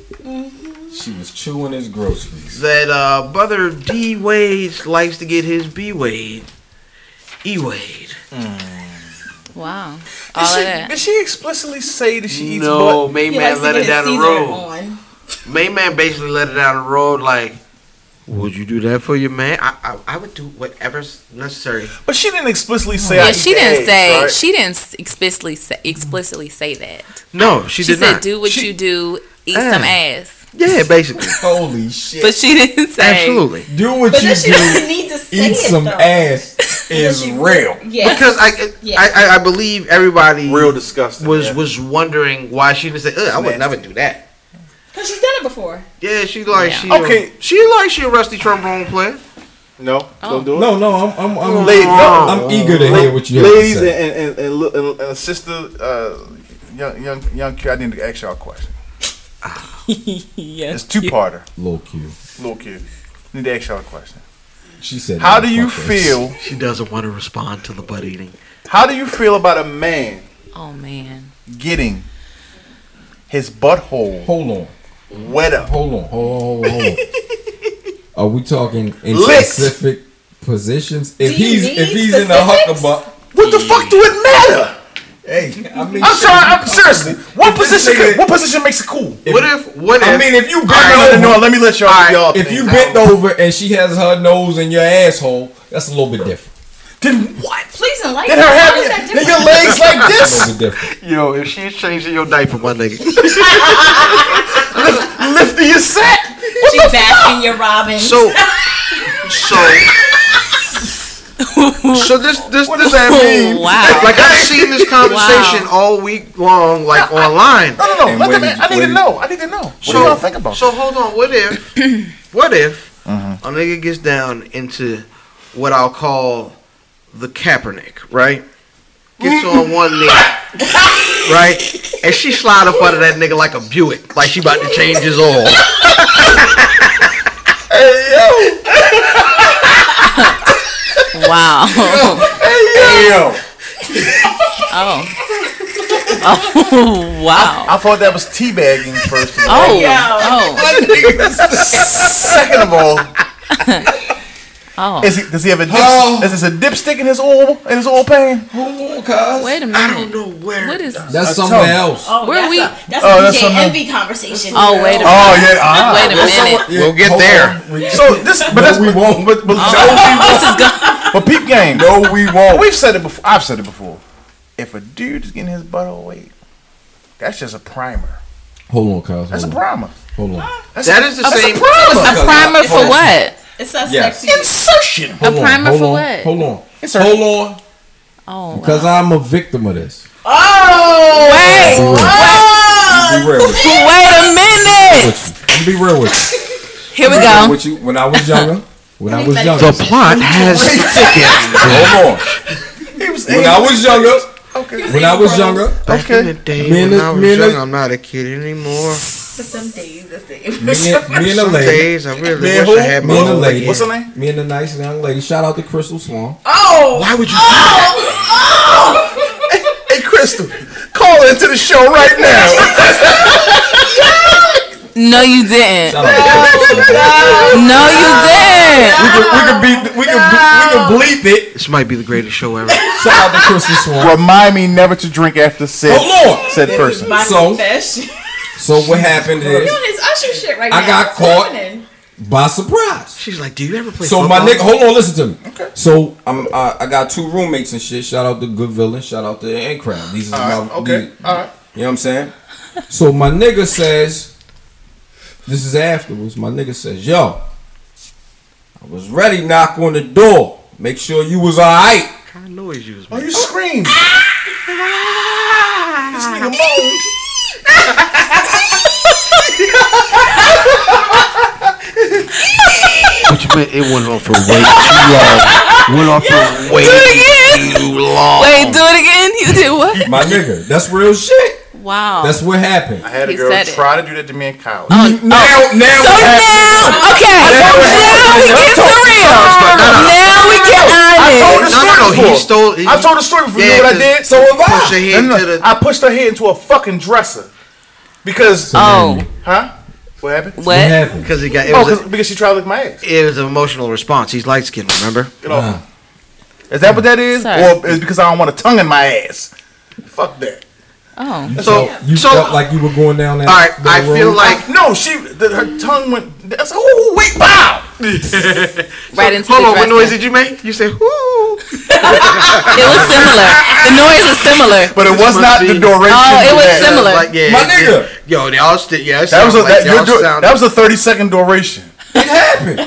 She was chewing his groceries. that uh, brother D Wade likes to get his B Wade, E Wade. Wow. Did All she, of that. did she explicitly say that she eats No, butt? main man let get it down the road. on. Main man basically let it down the road. Like, would you do that for your man? I I, I would do whatever's necessary. But she didn't explicitly say. I Yeah, eat she the didn't eggs, say right? she didn't explicitly say, explicitly say that. No, she, didn't She, did said, not. "Do what She- you do, eat Ah. some ass." Yeah, basically, [LAUGHS] Holy shit. But she didn't say. absolutely. Do what But you then she do. doesn't need to say Eat it, some though. ass is She- real. Yeah. Because I, Yeah. I, I I believe everybody Real disgusting. was yeah. was wondering why she didn't say. Ugh, I would never do that. Because she's done it before. Yeah, she like Yeah. she Okay. She like she a rusty trombone player. no, Oh. don't do it. No, no, I'm I'm I'm, Lady- no. I'm eager to hear what you have Ladies to and, say. and, and, and, and, and sister, uh, young young young Q, I need to ask y'all a question. [LAUGHS] yes. It's two parter, Low Q. little Q. Need to ask y'all a question. She said. How do you motherfuckers. feel? She doesn't want to respond to the butt eating. How do you feel about a man Oh man. getting his butthole Hold on. wet up? Hold on. Hold on. Hold on. Hold on. [LAUGHS] Are we talking in Licked. specific positions? If he's if he's in the specifics? huckabuck, What the fuck do it matter? Hey, I mean, I'm shit, sorry. I'm seriously. What position? nigga- What position makes it cool? What if? What if? I mean, if you bent All right, over, No, let me let y'all. All right, y'all if you think. bent over and she has her nose in your asshole, that's a little bit different. then what? Please enlighten Then her us. How having is that then different? your legs like A this. little bit different. Yo, if she's changing your diaper, my nigga. [LAUGHS] Lifting your sack. She basking your robin. So, [LAUGHS] so, [LAUGHS] so this this What this does that mean? Wow. like I've seen this conversation Wow. all week long, like online. No, no, no. And Let when them, did- I need to know. I need to know. What So, do y'all think about so hold on. What if, [CLEARS THROAT] what if Mm-hmm. a nigga gets down into what I'll call the Kaepernick, right? Gets on one knee, [LAUGHS] right? And she slide up under that nigga like a Buick, like she about to change his oil. [LAUGHS] Wow. [LAUGHS] Hey, yo. Oh. Oh, wow. I thought that was teabagging first of all. Oh. Oh. Second of all, [LAUGHS] Oh. is he, does he have a dip, Oh. is this a dipstick in his oil in his oil pan? Hold on, cuz. Wait a minute. I don't know where. What is? That's A something else. oh, Where that's we- A, that's Oh, a that's DJ envy conversation. Oh, wait a minute. Oh yeah. ah. Wait a minute. Yeah, We'll get hold there. on. So this, but that's we won't. But, but, This is good. But peep game. No, we won't. We've said it before. I've said it before. If a dude is getting his butt overweight, that's just a primer. Hold on, cuz. That's a primer. Hold on. That's That a, is the that's same- A primer. A primer for what? It's suspect Yes. to. Insertion. Hold on, primer hold for on, what? Hold on. Insert. Hold on. Oh. Because I'm a victim of this. Oh, Wait. Be real with you. Wait a minute. With you. I'm be real with you. Here we go. With you. When I was younger. When I was Anybody- younger. The plot has thickened. Hold on. He was When I was younger. okay. When I was younger. Back in the day Me and when I me was and young, I'm not a kid anymore. For some days, that's it. Me and, me and the Some lady. days I really Man, wish who? I had my Me and the lady. What's her name? Me and the nice young lady. Shout out to Crystal Swan. Oh, Why would you? Oh! Oh! Hey, Crystal, call into the show right now. [LAUGHS] No, you didn't. Shout out to Crystal Swan. No, you didn't. We could, we could be, we could, we could bleep it. This might be the greatest show ever. Shout out to Crystal Swan. Remind me never to drink after said Hold on. said this person. is my So- confession. So what happened You're is on his usher shit right I now. got What's caught. happening? by surprise. She's like, "Do you ever play So football?" my nigga, hold on, listen to me. Okay. So I'm, uh, I got two roommates and shit. Shout out to Good Villain. Shout out to Encrown. These are All my right, okay, these- all right. You know what I'm saying? So my nigga says, this is afterwards. My nigga says, yo, I was ready. Knock on the door. Make sure you was alright. What kind of noise you was oh, Why making? you scream? [LAUGHS] this nigga moaned. What you meant? It went on for way too long. Went on for way too long. Wait, do it again. You did what? My nigga, that's real shit. Wow. That's what happened. I had a He girl said it. try to do that to me in college. Oh, now, oh. now, so what happened- now, okay, now we get for real. Now we get told honest. the No, no, no. story He before. stole. He, I told the story before. Yeah, you know what I 'cause- did? So have Push I. head No, to no, the. I pushed her head into a fucking dresser because, Oh, huh? What happened? What what? happened? Because he got. It Oh, was, 'cause- because she tried to lick my ass. it was an emotional response. He's light skinned. Remember? Get off. Uh-huh. Is that what that is, Sir. or is it because I don't want a tongue in my ass? Fuck that. Oh, So, You so. felt like you were going down that. all right. that I feel like. No, she the, her tongue went. I said, "Oh wait, bow." [LAUGHS] right into Hold the on. What noise did you make? You said, "Whoo." It was similar. The noise was similar. But it was not be- the duration. Oh, it was that. similar. Like, yeah, My it- nigga. it- Yo, they all st- yeah. That was a sound that, like your sound- that was a thirty second duration. It happened.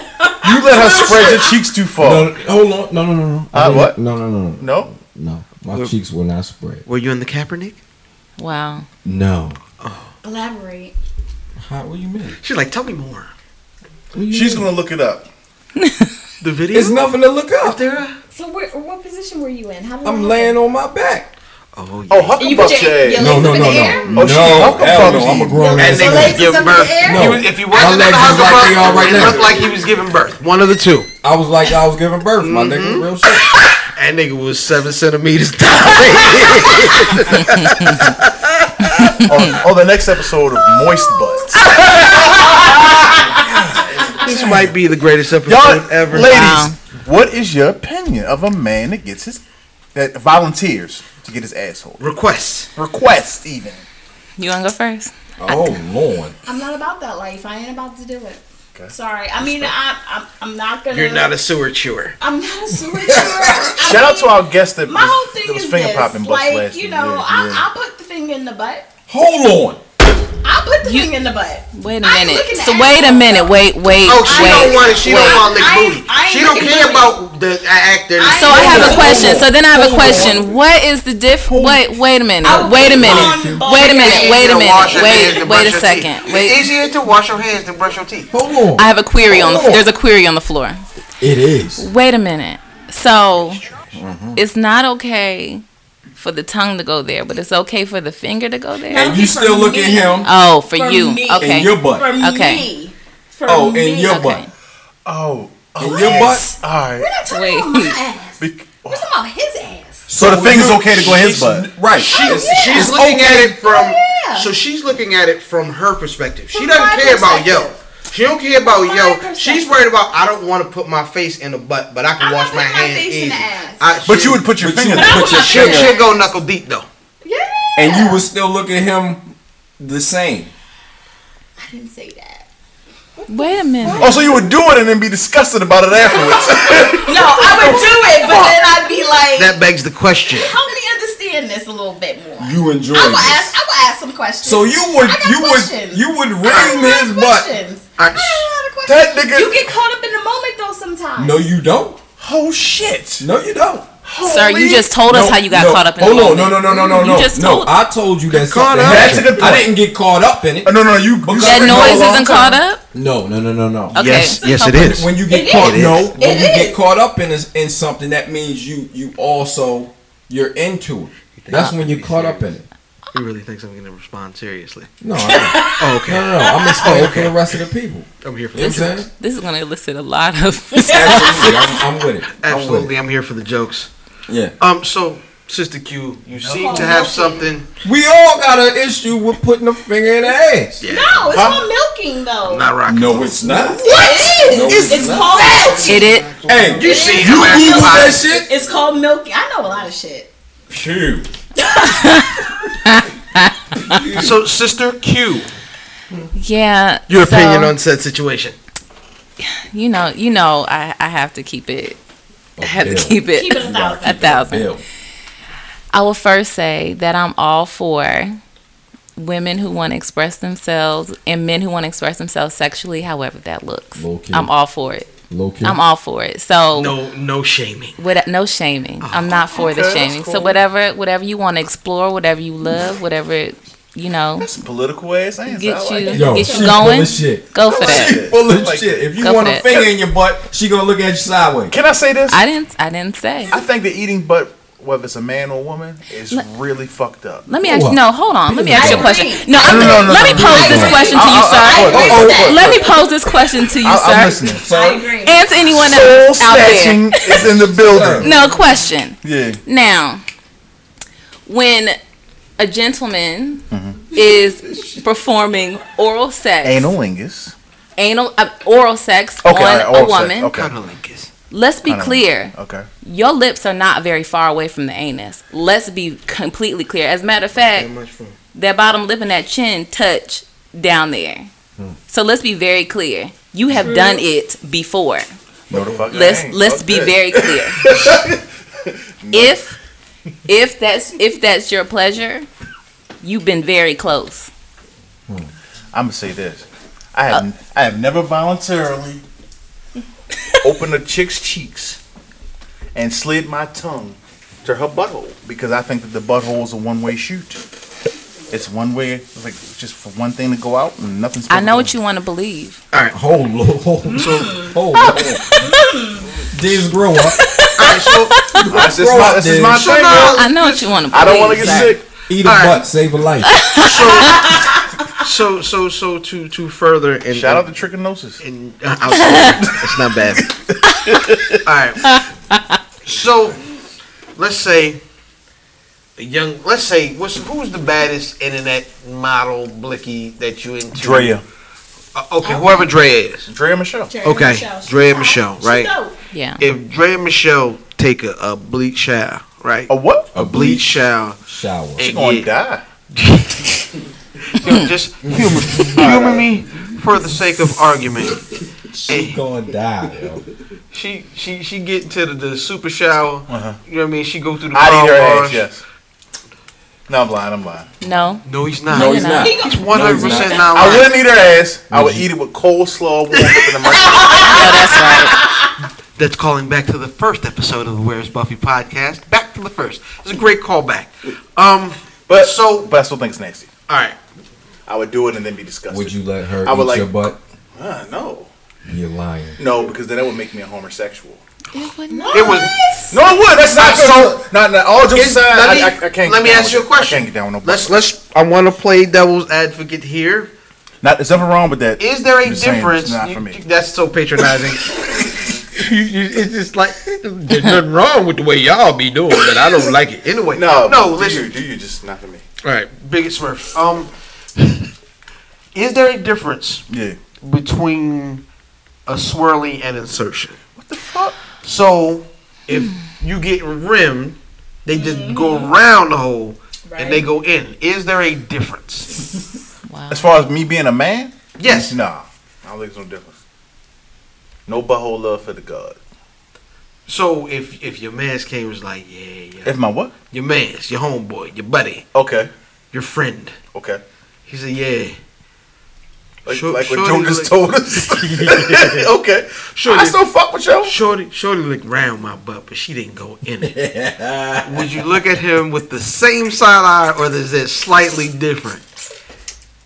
You let her spread your cheeks too far. No, hold on. No, no, no, no. Uh, what? No, no, no, no. No, No. My cheeks were not spread. Were you in the Kaepernick? Wow. No. Elaborate. How? What do you mean? She's like, tell me more. What do you she's mean? gonna look it up. [LAUGHS] The video. It's nothing to look up. there. So where, what position were you in? How did I'm that laying happen? on my back. Oh, yeah. Oh, And you put hucklebuck your, your your ass. No, no, up in no, the no. air? Oh, she no, hucklebuck hell no. you. I'm a grown and ass they Your man. legs was giving is up in birth. air? No. He was, if he My wasn't in legs the is like hospital, they are right it now. looked like he was giving birth. One of the two. I was like I was giving birth, my nigga. Mm-hmm. Real shit. That nigga was seven centimeters [LAUGHS] down. on, on the next episode of Moist Butts. [LAUGHS] this might be the greatest episode Y'all, ever. ladies, Wow. what is your opinion of a man that gets his that volunteers to get his asshole. Request. Request even. You wanna go first? Oh Lord. I'm not about that life. I ain't about to do it. Okay. Sorry. I mean, I, I'm, I'm not gonna. You're not a sewer chewer. I'm not a sewer [LAUGHS] chewer. I Shout out to our guest that My was, whole thing that was is finger this, popping butts like last you know, Yeah, I, yeah. I'll put the finger in the butt. Hold on. I'll put the You- finger in the butt. Wait a I ain't minute. So wait a minute. Wait, wait, Oh, she wait. don't want it. She don't want to lick booty. I ain't She don't care booty. about the actor. I So I have a question. So then I have a question. What is the diff? Wait, wait a minute. Wait a minute. Wait a minute. Wait a minute. Wait, wait a second. teeth. It's easier to wash your hands than brush your teeth. Hold on. I have a query on the. There's a query on the floor. It is. Wait a minute. So Mm-hmm. it's not okay for the tongue to go there, but it's okay for the finger to go there. And you still look at him Oh, for, For you. me. Okay. in your butt. For Okay. me. For Oh, in your Okay. butt. Oh, oh, In your butt? All right. We're not talking Wait. about my ass. [LAUGHS] Bec- We're talking about his ass. So the finger's okay to go in his butt. Right. Oh, she, It's- she's it's looking okay. at it from. Oh, yeah. So she's looking at it from her perspective. She doesn't my care about yo. Perspective. She don't care about yo. She's worried about I don't want to put my face in the butt, but I can I'm wash my putting my hands face in easy. the ass. I- But she- you would put your But you finger. would there. put your [LAUGHS] She'll, finger. she'll go knuckle deep though. Yeah. And you would still look at him the same. I didn't say that. Wait a minute. Oh, so you would do it and then be disgusted about it afterwards. [LAUGHS] No, I would do it, but then I'd be like, That begs the question. help me understand this a little bit more. You enjoy I will this. ask. I will ask some questions. So you would I got you questions. would you would I ring got his butt. Questions. I- I got a lot of questions. That nigga- You get caught up in the moment though sometimes. No, you don't. oh shit. No, you don't. Sir, you just told us No, how you got no, caught up in hold the on, moment. no, no, no, no, no, You no. just no, told- I told you that caught up. That's a happened. good I didn't get caught up in it. Uh, no, no, you. you Because- That said no a noise isn't caught up. No, no, no, no, no. Okay. Yes, yes, it Okay. is. When you get It caught, is. no, It when you is. get caught up in in something, that means you you also you're into it. That's when you're caught up in it. He really thinks I'm going to respond seriously. No, I don't. [LAUGHS] Oh, okay. no, no, no. I'm explaining for the rest of the people. I'm here for You know the what I'm jokes. saying? This is going to elicit a lot of. [LAUGHS] Absolutely, I'm, I'm with it. I'm with Absolutely, I'm here for the jokes. Yeah. Um, so Sister Q, you seem to have something. We all got an issue with putting a finger in the ass. Yeah, No, it's Huh? called milking though. I'm not rocking. No, it's not. It is. No, it's, it's not. called milking. it is. Hey, You see, you I'm Google that shit? It's called milking. I know a lot of shit. Phew. [LAUGHS] So, Sister Q, Yeah. your so, opinion on said situation? You know, you know, I, I have to keep it. I have to keep it. Keep it a thousand. a thousand. Bill. I will first say that I'm all for women who want to express themselves and men who want to express themselves sexually, however that looks. Low. I'm all for it. Low key. I'm all for it. So No, no shaming. What, no shaming. Oh, I'm not for the okay, that's shaming. So whatever, whatever you want to explore, whatever you love, whatever you know, That's some political ass answer. Get I like you- Yo, Get you going? full of shit. go for that. She full of Like shit. If you want a finger in your butt, she gonna look at you sideways. Can I say this? I didn't. I didn't say. I think the eating butt, whether it's a man or a woman, is really fucked up. Let me ask. What? No, hold on. Let me ask you a question. No, I'm, No, no, no, let no, me no, pose no, this no. question to you, sir. I- I agree with that. Let me pose this question to you, sir, I'm listening. I So, agree. and to anyone soul else out there. snatching is in the building. No question. Yeah. Now, when a gentleman Mm-hmm. is performing oral sex, Analingus. anal, uh, oral sex Okay, on all right, a oral sex, woman, okay. Cunnilingus. let's be clear. Okay. Your lips are not very far away from the anus. Let's be completely clear. As a matter of fact, that bottom lip and that chin touch down there. Hmm. So let's be very clear. You have done it before. No, the fuck Let's ain't. let's Fuck be that. very clear. [LAUGHS] [LAUGHS] If if that's if that's your pleasure, you've been very close. Hmm. I'm gonna say this. I have uh, I have never voluntarily [LAUGHS] opened a chick's cheeks and slid my tongue to her butthole because I think that the butthole is a one way chute. It's one way, it's like just for one thing to go out and nothing's. I know what you want to believe. Hold, hold, hold. So, hold. hold. These grow up. all right, so, This is my, this is my thing. now, I know what you want to I don't want to get sick. Eat a butt, save a life. [LAUGHS] so, so, so, to to further and Shout out to trichinosis. and uh, I'll- it's not bad. All right. So, let's say a young. Let's say what's who's the baddest internet model blicky that you into? Drea. Uh, okay, whoever Drea is. Drea Michelle. Jerry Okay, Michelle, Drea. Michelle, right? Yeah. If Drea Michelle take a, a bleach shower right? A what? A bleach shower. Shower. And She gonna yeah, die. [LAUGHS] yo, just humor, humor me for the sake of argument. She gonna die, yo. She she she get into the, the super shower. Uh-huh. You know what I mean? She go through the I'd car eat her wash. ass. Yes. No, I'm lying. I'm lying. No. No, he's not. No, he's not. He's one hundred percent No, he's not. I lying. wouldn't eat her ass. I would eat it with coleslaw warmed up in the [LAUGHS] microwave. No, that's right. That's calling back to the first episode of the Where's Buffy podcast. Back to the first. It's a great callback. Um, But So- but I still think it's nasty. all right. I would do it and then be disgusted. Would you let her I would eat like- your butt? Uh, no. You're lying. No, because then that would make me a homosexual. It would It not. was. No, I would. That's not so. Not, not all jokes aside. let I, me- I, I can't. let me ask you a question. I can't get down with no. Let's let's. I want to play devil's advocate here. Not there's nothing wrong with that. Is there a Just saying, difference? Not you- for me. you- that's so patronizing. [LAUGHS] You- you- it's just like there's nothing wrong with the way y'all be doing, but I don't like it anyway. No, no. do Listen, You, do you just not for me? all right, Bigot Smurf. Um, is there a difference Yeah. between a swirly and insertion? What the fuck? So if you get rimmed, they just go around the hole and they go in. Is there a difference? Wow. As far as me being a man, Yes. Nah, I don't think there's no difference. No butthole love for the god. So if if your man's came was like, yeah, yeah, If my what? your man's, your homeboy, your buddy, Okay. your friend, Okay. He said, yeah, Like, Short- like what shorty Joe just like- told us. [LAUGHS] [LAUGHS] okay. Shorty- I still fuck with Joe. Shorty, Shorty looked round my butt, but she didn't go in it. [LAUGHS] Would you look at him with the same side eye, or is it slightly different?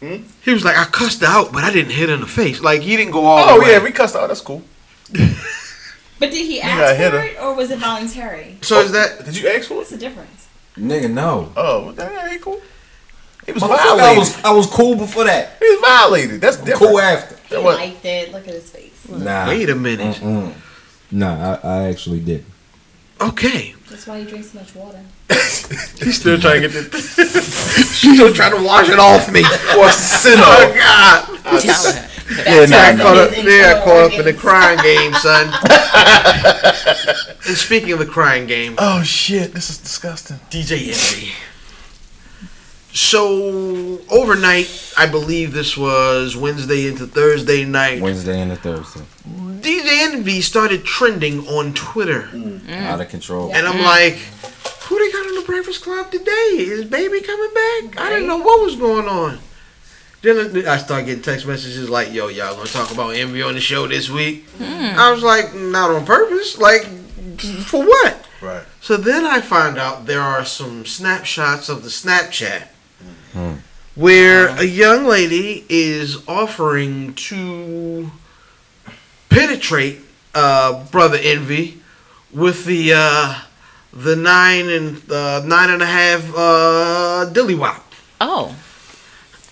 Hmm? He was like, I cussed out, but I didn't hit her in the face. Like he didn't go all Oh the way. yeah, we cussed out. That's cool. But did he ask hit for her. it or was it voluntary? so is that Did you ask for it? What's the difference? Nigga, no. Oh, yeah, he cool. He was Motherfucker, violated. I was I was cool before that. he was violated. That's different. Cool after. He what? liked it. Look at his face. Nah. Wait a minute. Mm-mm. Nah, I, I actually did. Okay. That's why you drink so much water. [LAUGHS] He's still trying to get this. [LAUGHS] She's still trying to wash it off me. [LAUGHS] Or sin Oh of- God. Yeah, nah, I caught up, yeah, I caught up in the organs. crying game, son. and speaking of the crying game, Oh shit, this is disgusting. DJ Envy. So overnight, I believe this was Wednesday into Thursday night. Wednesday into Thursday. DJ Envy started trending on Twitter, mm. Mm. Out of control. and I'm mm. like, "Who they got on the Breakfast Club today? Is Baby coming back? I didn't know what was going on." Then I start getting text messages like, "Yo, y'all gonna talk about Envy on the show this week?" I was like, "Not on purpose. Like, for what?" Right. So then I find out there are some snapshots of the Snapchat where a young lady is offering to penetrate uh, brother Envy with the uh, the nine and uh, nine and a half uh, dilly wop, Oh.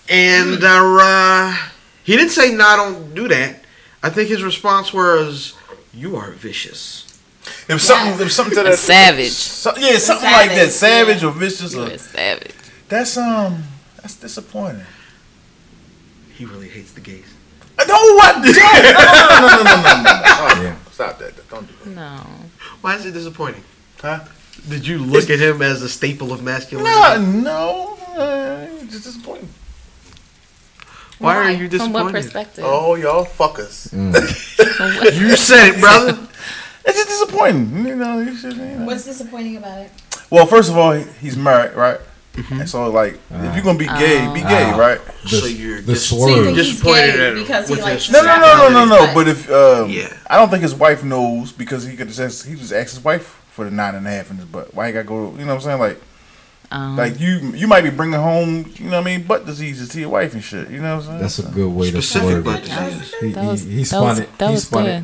and uh, uh, he didn't say no, don't do that. I think his response was, "You are vicious." It was something. It was something to that. Savage. So, yeah, something like that. Savage, Savage or vicious. Or, a savage. that's um. That's disappointing. He really hates the gays. No, what? Don't. [LAUGHS] No, no, no, no, no, no, no, no. Oh, Yeah. Stop that. Don't do that. No. Why is it disappointing? Huh? Did you look at him as a staple of masculinity? No, no. Uh, it's just disappointing. Why are you disappointed? From what perspective? Oh, y'all fuckers. From what- [LAUGHS] You said it, brother. [LAUGHS] It's just disappointing. You know, you should. You know. What's disappointing about it? Well, first of all, he's married, right? And so, like, if you're gonna be gay, be gay, Ah. right? The, So you're the just- So you swerve. think he's Disappointed at him because he with likes No, no, no, no, no, no. But if um, Yeah. I don't think his wife knows because he could just he just asked his wife for the nine and a half in his butt. Why he got to go? You know what I'm saying? Like, um, like you you might be bringing home, you know what I mean, butt diseases to your wife and shit. You know what I'm saying? That's a good way to Specific swerve butt it. disease. He, that was, he, he that spun was, it. that he spun good. it.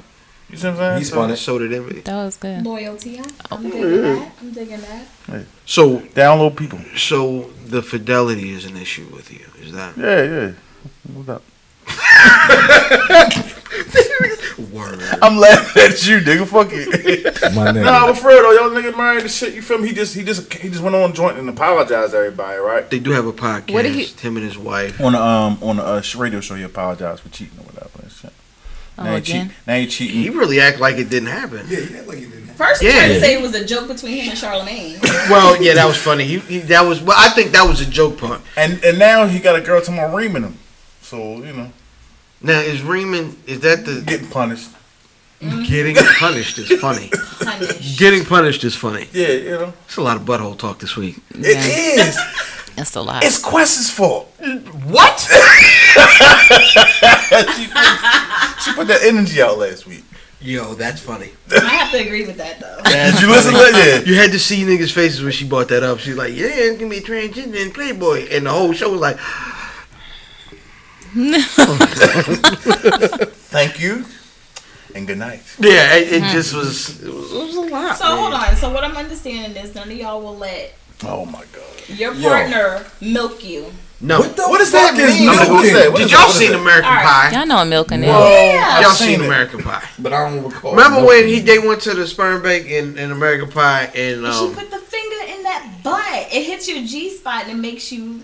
You see what I'm saying? He So- it. So did Envy. That was good. Loyalty. I'm digging that. I'm digging that. So, Download people. so the fidelity is an issue with you. Is that Yeah, yeah. What's up? [LAUGHS] word? I'm laughing at you, nigga. Fuck it. [LAUGHS] My nigga. nah, but for real though, y'all nigga married the shit. You feel me? He just he just he just went on joint and apologized to everybody, right? They do have a podcast. What did he- Him and his wife. On a um on a uh, radio show, he apologized for cheating or whatever. And shit. Oh, now, he again? cheat, now he He really act like it didn't happen. For First, he Yeah. tried to say it was a joke between him and Charlemagne. Well, yeah, that was funny. He, he that was. Well, I think that was a joke part. And and now he got a girl talking about reaming him. So you know, Now is Reeman? Is that the getting punished. Mm-hmm. getting [LAUGHS] punished? Is funny. Punish. Getting punished is funny. Yeah, you know, It's a lot of butthole talk this week. it is. [LAUGHS] It's a lot. It's Quest's fault. What? [LAUGHS] she, put, she put that energy out last week. Yo, that's funny. I have to agree with that though. Did you listen to that? You had to see niggas' faces when she brought that up. She's like, "Yeah, it's gonna be a transgender in Playboy," and the whole show was like, "No." [LAUGHS] Thank you, and good night. "Yeah." It, it just was. It was, it was a lot. So man. hold on. So what I'm understanding is none of y'all will let Oh my god. your Yo. partner milk you. No. What the What does fuck that is mean? milking? What's that? What Did y'all that? What is seen? American All right. Pie? Y'all know I'm milking it. Yeah. Y'all I've seen seen it. American Pie? But I don't recall. Remember when he they went to the sperm bank in, in American Pie and she um, put the finger in that butt. It hits your G spot and it makes you.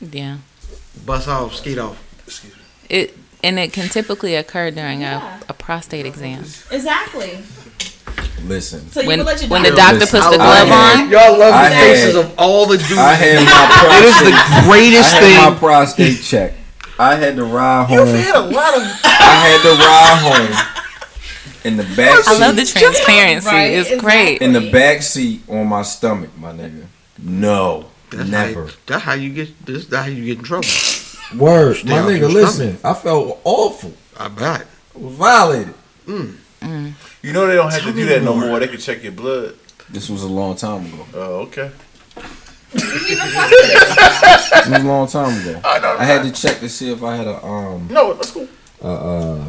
Yeah. bust off, skeet off. Excuse me. It and it can typically occur during Yeah. a, a prostate exam. Exactly. Listen, So When would let when the doctor- doctor Listen, puts the glove I- on. Y'all love I the had- faces of all the dudes. I had my [LAUGHS] it is the greatest I had my prostate check. I had to ride home. You've home. had a lot of. I had to ride home in the back seat. I love the transparency. Right, it's exactly. great. In the back seat on my stomach, my nigga. No, That's never. How, that's how you get. This. That's how you get in trouble. Word, Stay my nigga. your Listen, I felt awful. I bet. I was violated. Mm. You know they don't have to do that no more. They can check your blood. This was a long time ago. Oh, okay. It was a long time ago. I know. I had to check to see if I had a um No, that's cool. uh, uh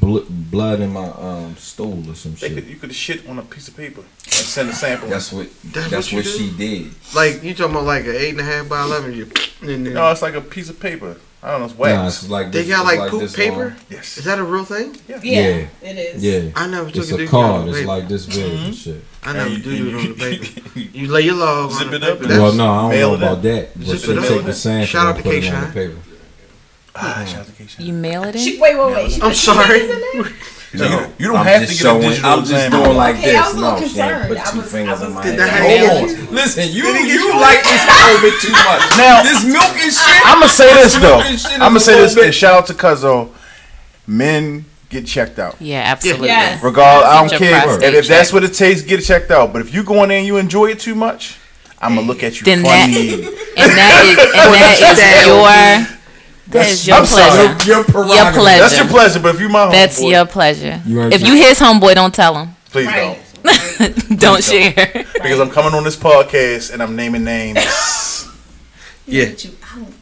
bl- blood in my um stool or some They could, shit. you could shit on a piece of paper and send a sample. That's what That's that's, what what, do? she did. Like you talking about like an eight and a half by eleven? You. And no, it's like a piece of paper. I don't know. It's Nah, it's like they this- got it's like, poop paper. long. yes. Is that a real thing? Yeah, Yeah. it is. Yeah. I never took It's a a card. It's paper. like this big and shit. I never do it on the [LAUGHS] paper. [LAUGHS] You lay your log Zip on the paper. Well, no, I don't know about that. But Zip she take the sample Shout out and to put it K-Shine. on the paper. Ah, shout out to Keisha. You mail it She, in. wait, wait, wait. I'm sorry. [LAUGHS] fingers in there? So you, you don't I'm have to just get showing, a digital I'm just exam. doing like Okay, this. I was a little no, concerned. put I two was- fingers I in my Did hand. Hold on. Listen, you you like this a little bit too much. Now- this milking shit. I'm gonna say this though. Smoking shit is I'm gonna say this bit- and shout out to Cuzzo. Men get checked out. Yeah, absolutely. Yes. Regardless, I don't care prostate if, if that's what it takes. Get it checked out. But if you go in there and you enjoy it too much, I'm gonna look at you Then that- funny. And that is and that is your that is your I'm sorry. pleasure. Your. Your pleasure. That's your pleasure. But if you my homeboy. That's homeboy, your pleasure. You If got- you his homeboy, don't tell him. please Right. don't. [LAUGHS] don't share. Because I'm coming on this podcast and I'm naming names. [LAUGHS] Yeah, Put you out.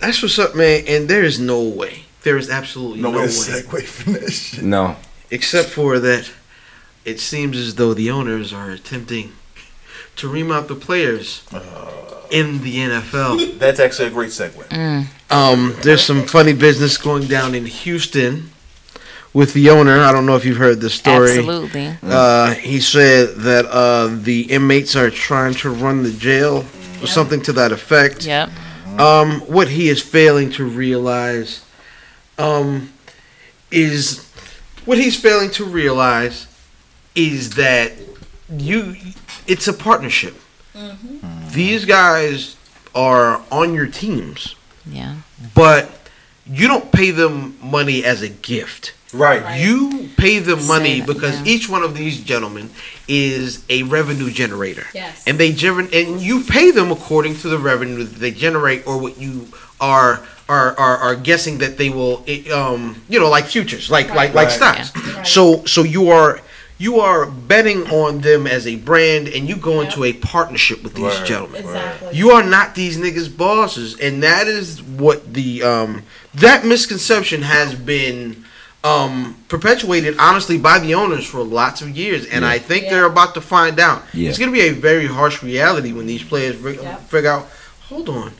that's what's up, man. And there is no way. There is absolutely no no, way way. segue from that. No. except for that it seems as though the owners are attempting to remount the players in the NFL. That's actually a great segue. Um, there's some funny business going down in Houston with the owner. I don't know if you've heard this story. Absolutely. Uh, he said that uh, the inmates are trying to run the jail or something to that effect. Yep. Um, what he is failing to realize um, is what he's failing to realize is that you it's a partnership. These guys are on your teams, Yeah. but you don't pay them money as a gift. Right. You pay them money Say that, because yeah. each one of these gentlemen is a revenue generator. Yes. And they gener- and you pay them according to the revenue that they generate or what you are are are, are guessing that they will eh, um you know like futures like like like Right. stocks. Right. So so you are you are betting on them as a brand and you go into a partnership with these Right. gentlemen. Exactly. You are not these niggas' bosses, and that is what the um that misconception has been um perpetuated honestly by the owners for lots of years, and I think Yeah. they're about to find out. Yeah. It's gonna be a very harsh reality when these players ri- Yep. figure out. Hold on.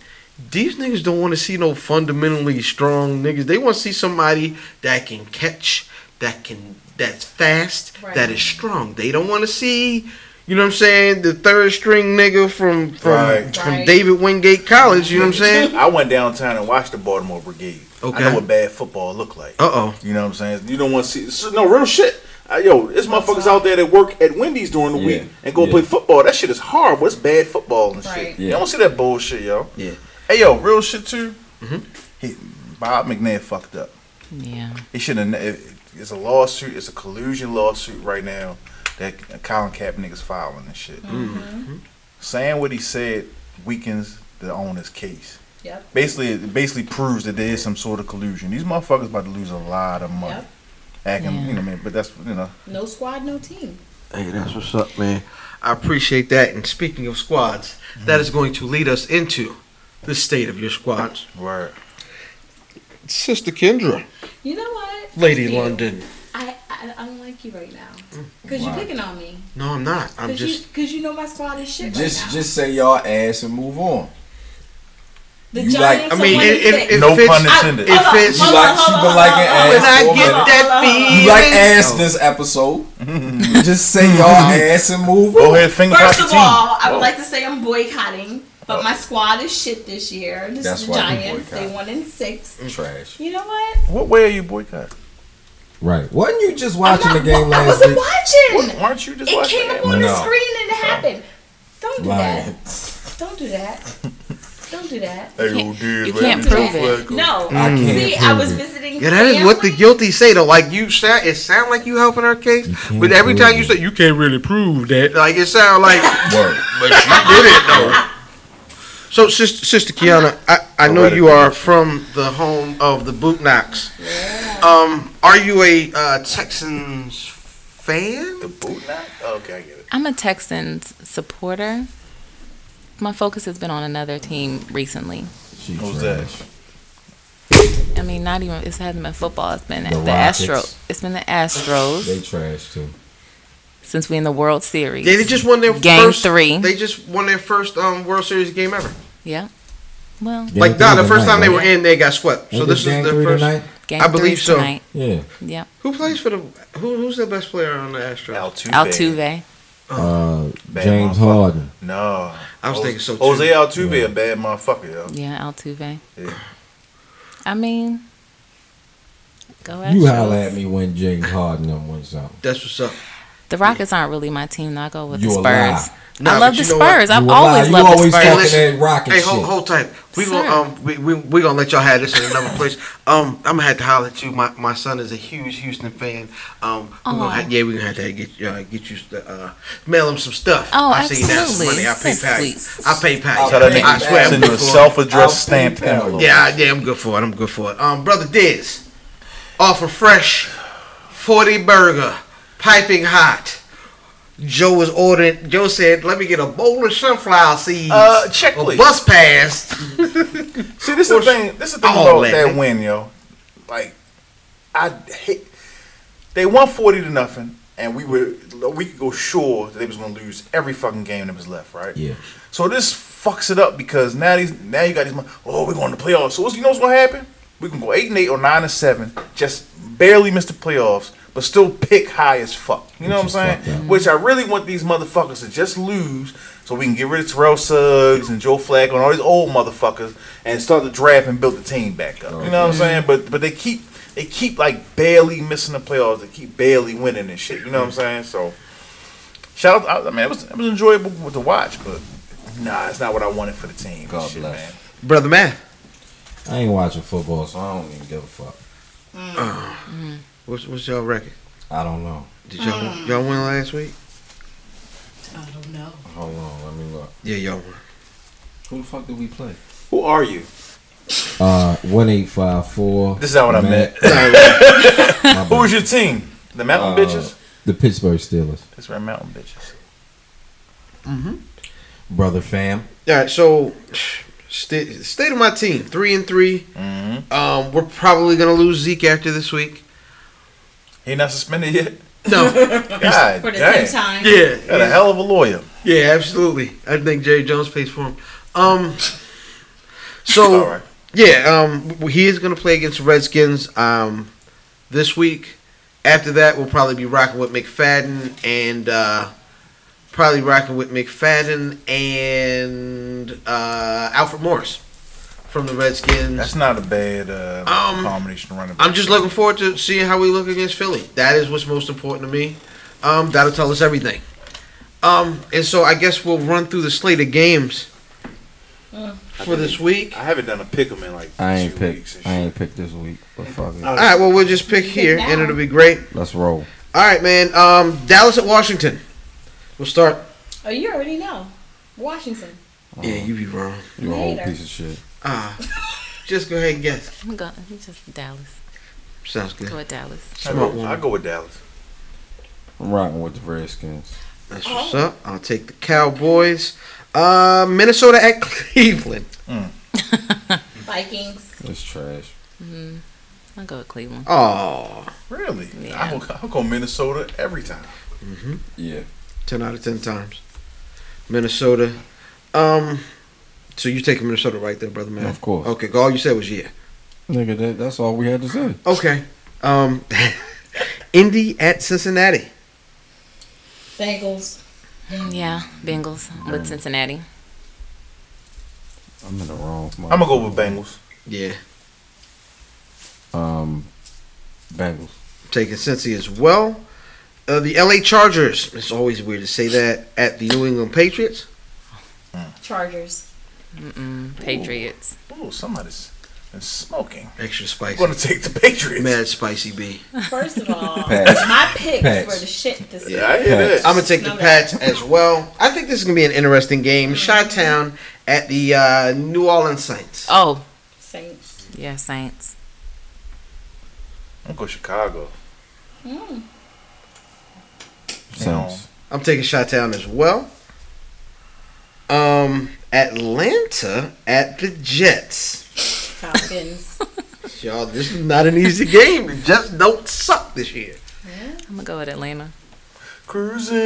These niggas don't want to see no fundamentally strong niggas. They want to see somebody that can catch, that can that's fast, Right. that is strong. They don't want to see, you know what I'm saying, the third string nigga from from Right. from Right. David Wingate College. You know what I'm saying? I went downtown and watched the Baltimore Brigade. Okay. I know what bad football look like. Uh oh. You know what I'm saying? You don't want to see no real shit. Uh, yo, there's motherfuckers out there that work at Wendy's during the Yeah. week and go Yeah. play football. That shit is horrible. It's bad football and shit. Right. You don't see that bullshit, yo. Yeah. Hey, yo, real shit too. He, Bob McNair fucked up. Yeah. He shouldn't. have it- It's a lawsuit. It's a collusion lawsuit right now that Colin Kaepernick is filing and shit. Mm-hmm. Mm-hmm. Saying what he said weakens the owner's case. Yep. Basically, it basically proves that there is some sort of collusion. These motherfuckers about to lose a lot of money. Yep. Acting, Yeah. you know, man. But that's you know. No squad, no team. Hey, that's what's up, man. I appreciate that. And speaking of squads, that mm-hmm. is going to lead us into the state of your squads. Word. Sister Kendra, You know what? Lady you. London. I, I I don't like you right now mm, because you're picking on me. No, I'm not. I'm Because just. you, cause you know my squad is shit Just right now. just say y'all ass and move on. the you Giants I mean, it- it- it No fits- pun intended. It Hold on, fits. You like on, she been on, liking ass When I get that Hold on, hold on. feeling. You like ass this episode. [LAUGHS] Just say y'all [LAUGHS] ass and move Go ahead, finger First pop of your team. all, I would like to say I'm boycotting, but oh. my squad is shit this year. This That's is the why you Giants. They boycott. one in six. Mm. Trash. You know what? What way are you boycott? Right. Wasn't you just I'm watching the not- game I last wasn't week? watching. What, aren't you just It watching came that? up on No. the screen and it happened. Don't do Lying. that. Don't do that. Don't do that. Hey, can't- you can't This prove it. No. I can't See, I prove was it. visiting. Yeah, that is what the family. guilty say though. Like you sound, it sound like you helping her case, can't but every prove time you it. say you can't really prove that, like it sound like, Word. [LAUGHS] but you did it though. So, sister, sister Quiana, I, I know you are from the home of the Boot Knocks. Um, are you a uh, Texans fan? The boot knot? Oh, okay, I get it. I'm a Texans supporter. My focus has been on another team recently. She Who's trash. I mean, not even it hasn't been football. It's been The the, Rockets. Astro. It's been the Astros They trash too. Since we in the World Series. Yeah, they just won their Game first, three. They just won their first um, World Series game ever. yeah. Well, Game like, nah, the first tonight, time they were in, they got swept. So Ain't this is game the three first. tonight? game I believe so. tonight. Yeah. Yeah. Who plays for the? Who, who's the best player on the Astros? Altuve. Altuve. Uh, Bad James. Harden. No. I was thinking so, too. Jose Altuve, Yeah. a bad motherfucker, yo. Yeah, Altuve. Yeah. I mean, go You Astros. holler at me when James Harden done win something. That's what's up. The Rockets aren't really my team. though. I go with You the. Spurs. Nah, I love the you know what? Spurs. I've You a lie. always You loved always the Spurs. talking listen. that rocket Hey, hold, hold tight. We Sir. gonna um we, we we gonna let y'all have this in another place. Um, I'm gonna have to holler at you. My my son is a huge Houston fan. Um, we gonna have, yeah, we gonna have to get uh, get you uh mail him some stuff. Oh, I see that absolutely. money. I pay So pay. sweet. I pay pay. Tell that I nigga swear. I'm send you good a for it. self-addressed I'll stamp envelope. Yeah, I- yeah, I'm good for it. I'm good for it. Um, brother Diz, off a fresh forty burger, piping hot. Joe was ordering. Joe said, "Let me get a bowl of sunflower seeds, Uh, check, a please. bus pass." [LAUGHS] See, this is the thing. This is the thing about that, that win, yo. Like, I hate. They won forty to nothing, and we were we could go sure that they was gonna lose every fucking game that was left, right? Yeah. So this fucks it up because now these now you got these. Oh, we're going to playoffs. So what's, you know what's gonna happen? We can go eight and eight or nine and seven, just barely miss the playoffs, but still pick high as fuck. You know what I'm saying? Which I really want these motherfuckers to just lose, so we can get rid of Terrell Suggs and Joe Flacco and all these old motherfuckers and start the draft and build the team back up. You know what I'm saying? But but they keep they keep like barely missing the playoffs. They keep barely winning and shit. You know what I'm saying? So. Shout out! I mean, it was it was enjoyable to watch, but nah, it's not what I wanted for the team. God shit, bless. man. Brother man, I ain't watching football, so I don't even give a fuck. Mm. Mm. What's what's y'all record? I don't know. Did y'all y'all win last week? I don't know. Hold on, let me look. Yeah, y'all won. Who the fuck did we play? Who are you? Uh, one eight five four. This is not what I meant. [LAUGHS] [LAUGHS] Who was your team? The Mountain Uh, Bitches. The Pittsburgh Steelers. That's right, Mountain Bitches. Brother fam. All right, so state, state of my team three and 3 Mm-hmm. Um, we're probably gonna lose Zeke after this week. He not suspended yet. No, God [LAUGHS] For the damn. tenth time. yeah, Got a hell of a lawyer. yeah, absolutely. I think Jerry Jones pays for him. Um, [LAUGHS] so right. yeah, um, he is gonna play against the Redskins um this week. After that, we'll probably be rocking with McFadden and uh, probably rocking with McFadden and uh, Alfred Morris from the Redskins. That's not a bad uh, Um, combination running back. I'm just looking forward to seeing how we look against Philly. That is what's most important to me. Um, that'll tell us everything. Um, and so I guess we'll run through the slate of games for this week. I haven't done a pick 'em in like I ain't two picked. weeks. I shit. ain't picked this week, but fuck it. All right, well we'll just pick here, and it'll be great. Let's roll. All right, man. Um, Dallas at Washington. We'll start. Oh, you already know. Washington. Yeah, you be wrong. You're a whole piece of shit. Ah, just go ahead and guess. I'm going. Just Dallas. Sounds good. Go with Dallas. I Smart go, one. I go with Dallas. I'm rocking with the Redskins. That's what's up. I'll take the Cowboys. Uh, Minnesota at [LAUGHS] Cleveland. [LAUGHS] Vikings. It's trash. I'll go with Cleveland. Oh, Really? Yeah. I go, I go Minnesota every time. Mm-hmm. Yeah. 10 out of 10 times. Minnesota. Um, so you taking Minnesota right there, brother man? Of course. Okay, all you said was yeah. Nigga, that, that's all we had to say. Okay. Um, [LAUGHS] Indy at Cincinnati. Bengals. Yeah, Bengals with Cincinnati. I'm in the wrong. I'm gonna go with Bengals. Yeah, Um, Bengals. taking Cincy as well. Uh, the LA Chargers. It's always weird to say that at the New England Patriots. Chargers. Mm-mm. Patriots. Ooh, somebody's been smoking. Extra spicy. I'm gonna take the Patriots. Mad spicy B. First of all, Pats. my picks Pats. were the shit this Yeah, I year. hear Pats. that. I'm gonna take the Smell Pats that. as well. I think this is gonna be an interesting game. Chi Town at the uh, New Orleans Saints. Oh, Saints. yeah, Saints. I'm gonna go Chicago. Saints. I'm taking Chi Town as well. Um, Atlanta at the Jets. Falcons. [LAUGHS] Y'all, this is not an easy game. The Jets don't suck this year. I'm gonna go with Atlanta. Cruising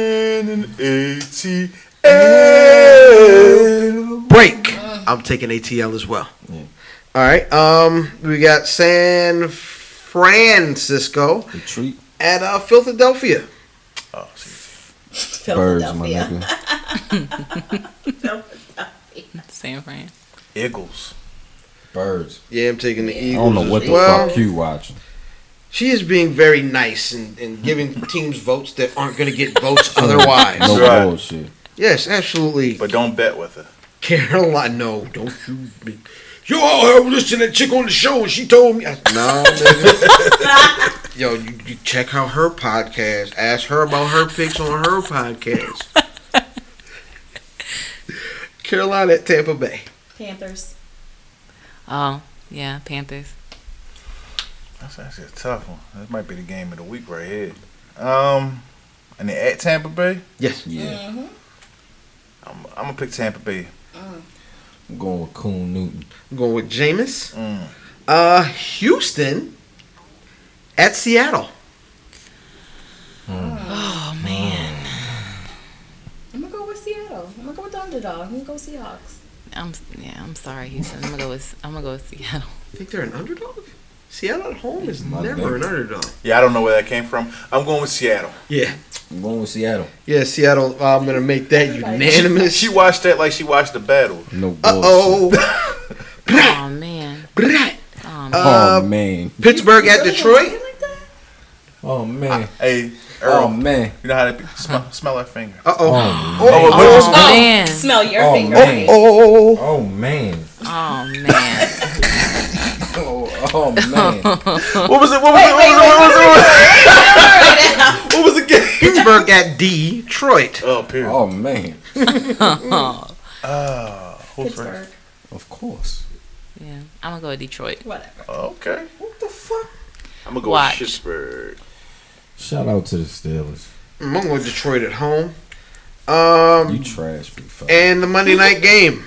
in ATL. Break. I'm taking ATL as well. Yeah. All right. Um, we got San Francisco Retreat. at uh, Philadelphia. Oh, see. Birds, my [LAUGHS] [LAUGHS] Philadelphia. nigga. San Fran. Eagles. Birds. Yeah, I'm taking the Eagles. I don't know what the well. fuck you watching. She is being very nice and, and giving [LAUGHS] teams votes that aren't going to get votes otherwise. [LAUGHS] No right. bullshit. Yes, absolutely. But don't bet with her. Caroline, no, don't you be. You all heard listen to that chick on the show and she told me. I, [LAUGHS] no, nigga. Yo, you, you check out her podcast. Ask her about her picks on her podcast. Carolina at Tampa Bay. Panthers. Oh, yeah, Panthers. That's actually a tough one. That might be the game of the week right here. Um, and they at Tampa Bay. Yes. Yeah. I'm, I'm gonna pick Tampa Bay. I'm going with Cam Newton. I'm going with Jameis. Mm. Uh, Houston at Seattle. Oh man, I'm gonna go with Seattle. I'm gonna go with the underdog. I'm gonna go Seahawks. I'm yeah. I'm sorry, Houston. I'm gonna go with I'm gonna go with Seattle. Think they're an underdog? Seattle at home is My never an underdog. Yeah, I don't know where that came from. I'm going with Seattle. Yeah. I'm going with Seattle. Yeah, Seattle. uh, I'm going to make that unanimous. She watched that like she watched the battle. No. Uh oh. Oh man. Oh man. Man. Pittsburgh at Detroit. gonna do it like that? Oh, man. Hey, Oh, man. you know how to smell, smell her finger. Uh oh. Oh, Oh, Oh oh, man. Smell your Oh, finger. man. oh, oh. Oh, man. Oh man. [LAUGHS] Oh, oh man. [LAUGHS] What was it? What was it? What was it? What was it? What was the game? Pittsburgh at Detroit. Oh, period. Oh, man. Oh, [LAUGHS] who's first? Pittsburgh. Of course. Yeah, I'm gonna go with Detroit. Whatever. Okay. What the fuck? I'm gonna go Watch. with Pittsburgh. Shout out to the Steelers. I'm going with Detroit at home. Um, You trash, big fella. and the Monday night game,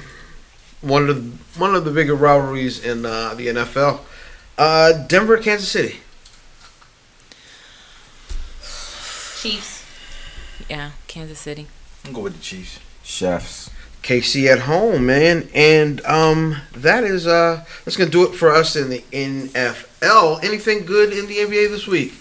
one of the one of the bigger rivalries in uh, the NFL. Uh, Denver, Kansas City. Chiefs. Yeah, Kansas City. I'm gonna go with the Chiefs. Chefs. KC at home, man, and um, that is uh, that's gonna do it for us in the NFL. Anything good in the NBA this week?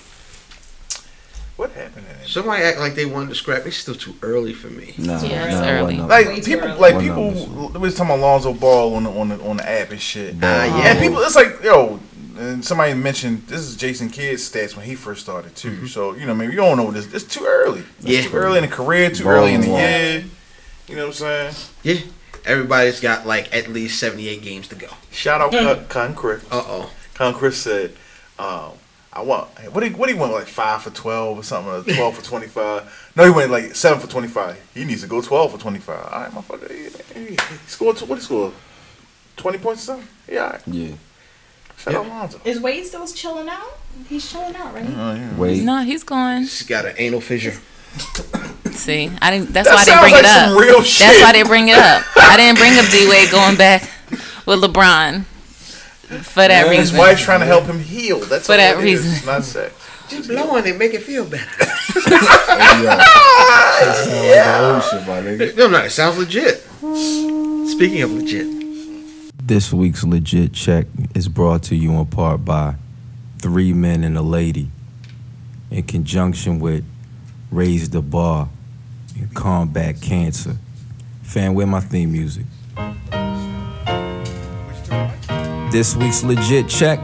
What happened in it? Somebody act like they wanted to scrap. It's still too early for me. Nah, Yeah, it's nah, it early. Like Way people, early. like people, we was talking about Lonzo Ball on the on the on the app and shit. Ah, yeah. And people, it's like yo, and somebody mentioned this is Jason Kidd's stats when he first started too. So you know, maybe you don't know this. It's too early. It's Yeah. too early in the career. Too Ball early in the ball. year. You know what I'm saying? Yeah. Everybody's got like at least 78 games to go. Shout out Con, Con Chris. Uh oh. Con Chris said, um, "I want what he what he went like five for twelve or something, or twelve for twenty five. No, he went like seven for twenty five. He needs to go twelve for twenty five. All right, motherfucker. He, he, he scored what he scored? Twenty points or something. Yeah, all right. Yeah. Shout out Lonzo. Is Wade still chilling out? He's chilling out, right? Oh, yeah. Wait. No, he's going. She's got an anal fissure. [LAUGHS] See, I didn't. That's That why I didn't bring like it up. some real That's why they bring it up. I didn't bring up D Wade going back with LeBron for that Yeah, His wife's trying to help him heal. That's For all that it is. reason. It's not sex. Just blow on it, make it feel better. [LAUGHS] [LAUGHS] no, no, it sounds legit. Speaking of legit, This week's legit check is brought to you in part by Three Men and a Lady in conjunction with Raise the Bar and Combat Cancer. Fan, where my theme music? This week's legit check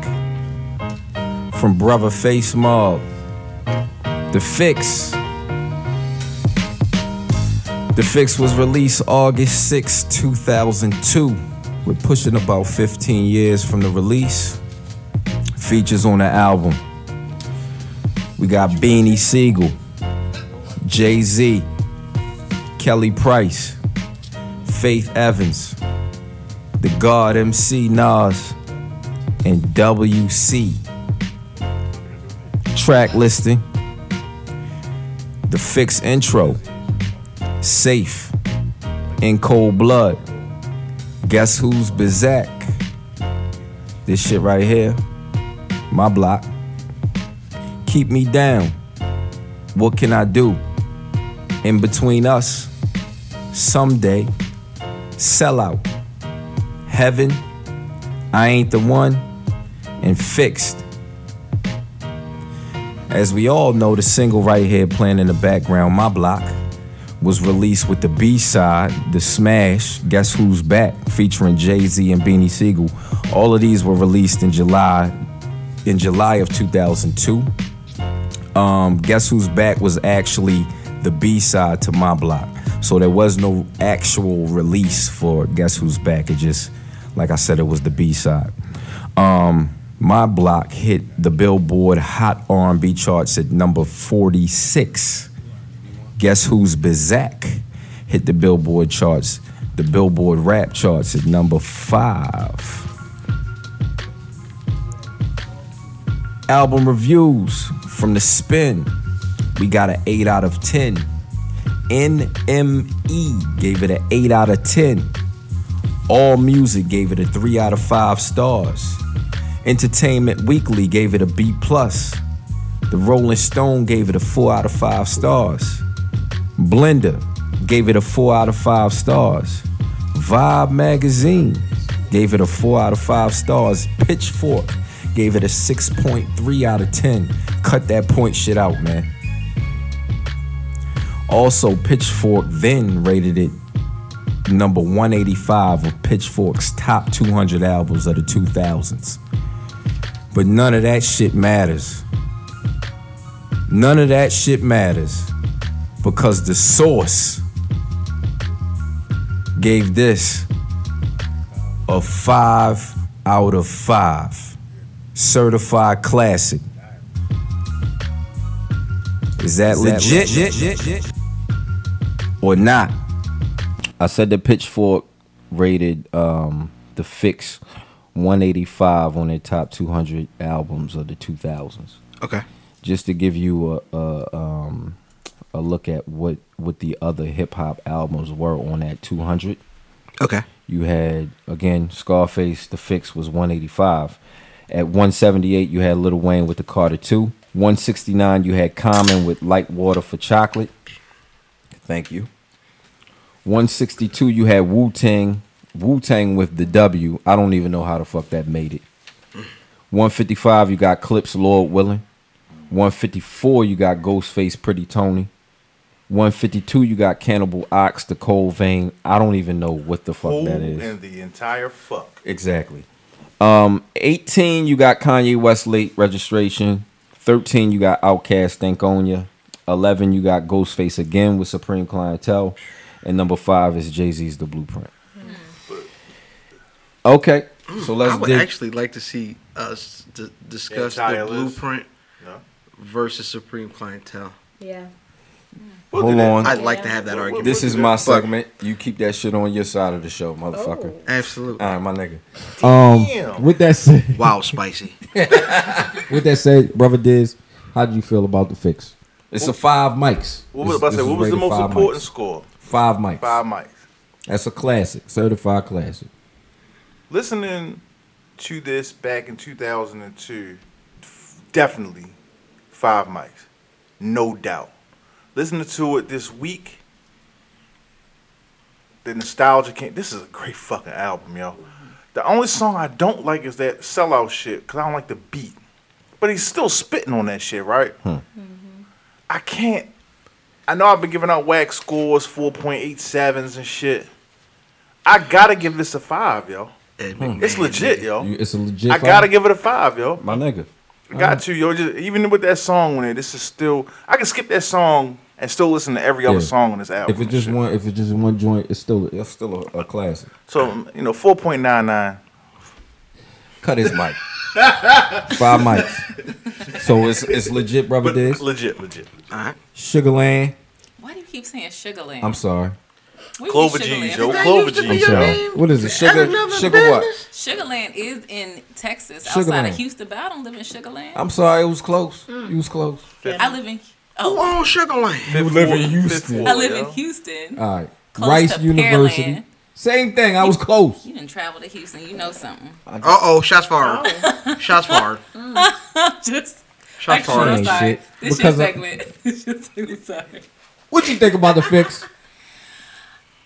from Brother Face Mob. The Fix. The Fix was released August 6, 2002. We're pushing about 15 years from the release. Features on the album. We got Beanie Sigel, Jay Z, Kelly Price, Faith Evans, The God MC Nas, and WC. Track listing The Fix intro, Safe, In Cold Blood. Guess who's Bizak? This shit right here, my block. Keep me down. What can I do? In between us, someday, sell out. Heaven, I ain't the one, and fixed. As we all know, the single right here playing in the background, My Block, was released with the B side, The Smash, Guess Who's Back, featuring Jay Z and Beanie Sigel. All of these were released in July, in July of 2002. Um, Guess Who's Back was actually the B side to My Block, so there was no actual release for Guess Who's Back. It just, like I said, it was the B side. Um, My Block hit the Billboard Hot R&B charts at number 46. Guess who's Bizak hit the Billboard charts, the Billboard rap charts at number five. Album reviews from the spin. We got an 8 out of 10. NME gave it an 8 out of 10. All Music gave it a 3 out of 5 stars. Entertainment Weekly gave it a B plus. The Rolling Stone gave it a 4 out of 5 stars. Blender gave it a 4 out of 5 stars. Vibe Magazine gave it a 4 out of 5 stars. Pitchfork gave it a 6.3 out of 10. Cut that point shit out, man. Also, Pitchfork then rated it number 185 of Pitchfork's top 200 albums of the 2000s. But none of that shit matters. None of that shit matters because the source gave this a 5 out of 5. Certified classic. Is that legit? Or not? I said the Pitchfork rated um, the Fix 185 on their top 200 albums of the 2000s. okay. Just to give you a, a um, a look at what what the other hip hop albums were on that 200. Okay. You had again Scarface. The Fix was 185. At 178, you had Lil Wayne with the Carter 2. 169, you had Common with Like Water for Chocolate. Thank you. 162, you had Wu Tang. Wu Tang with the W. I don't even know how the fuck that made it. 155, you got Clipse Lord Willing. 154, you got Ghostface, Pretty Toney. 152, you got Cannibal Ox, The Cold Vein. I don't even know what the fuck Whole that is. and the entire fuck. Exactly. Um, 18, you got Kanye West late registration. 13, you got Outkast Stankonia. 11, you got Ghostface again with Supreme Clientele. And number five is Jay Z's The Blueprint. Okay, so let's I would dig. actually like to see us d- discuss the Entire blueprint No. versus Supreme Clientele. Yeah. We'll Hold on. I'd like to have that We'll- argument. This is my segment. You keep that shit on your side of the show, motherfucker. Absolutely. All right, my nigga. Um, with that said, [LAUGHS] Wow, spicy. [LAUGHS] with that said, brother Diz, how do you feel about the fix? It's a five mics. What was, This- I this say, what was the most important mics. score? Five mics. Five mics. That's a classic, certified classic. Listening to this back in 2002, definitely five mics. No doubt. Listening to it this week, the nostalgia came. This is a great fucking album, yo. The only song I don't like is that sellout shit because I don't like the beat. But he's still spitting on that shit, right? Hmm. Mm-hmm. I can't. I know I've been giving out whack scores, 4.87s and shit. I gotta give this a five, yo. Ed hmm. It's McMahon, legit, nigga. yo. You- It's a legit. I five? gotta give it a five, yo. My nigga. I got to, yo. Just even with that song on it, this is still. I can skip that song and still listen to every other Yeah. song on this album. If it's and just shit. one, if it's just one joint, it's still it's still a, a classic. so you know, four point nine nine. Cut his mic. [LAUGHS] Five mics. So it's it's legit, brother But Diz. legit, legit. All right. Sugarland. Why do you keep saying Sugarland? I'm sorry. What do Clover G's, yo. Clover used I'm G's, yo. sorry. What is it? Sugar sugar what? Sugarland is in Texas, Sugarland. outside of Houston, but I don't live in Sugarland. I'm sorry, it was close. Mm. It was close. I live in oh. Who oh, owns Sugarland? Fifth live in Houston. Fifth I live yo. in Houston. All right. Close Rice to University. Pearland. Same thing. I was close. You didn't travel to Houston. You know something. Uh oh, shots fired. [LAUGHS] Shots fired. [LAUGHS] Just Shots Actually, Ain't I'm fired. shit. This Because your I- segment. [LAUGHS] This your segment. Sorry. What you think about the fix?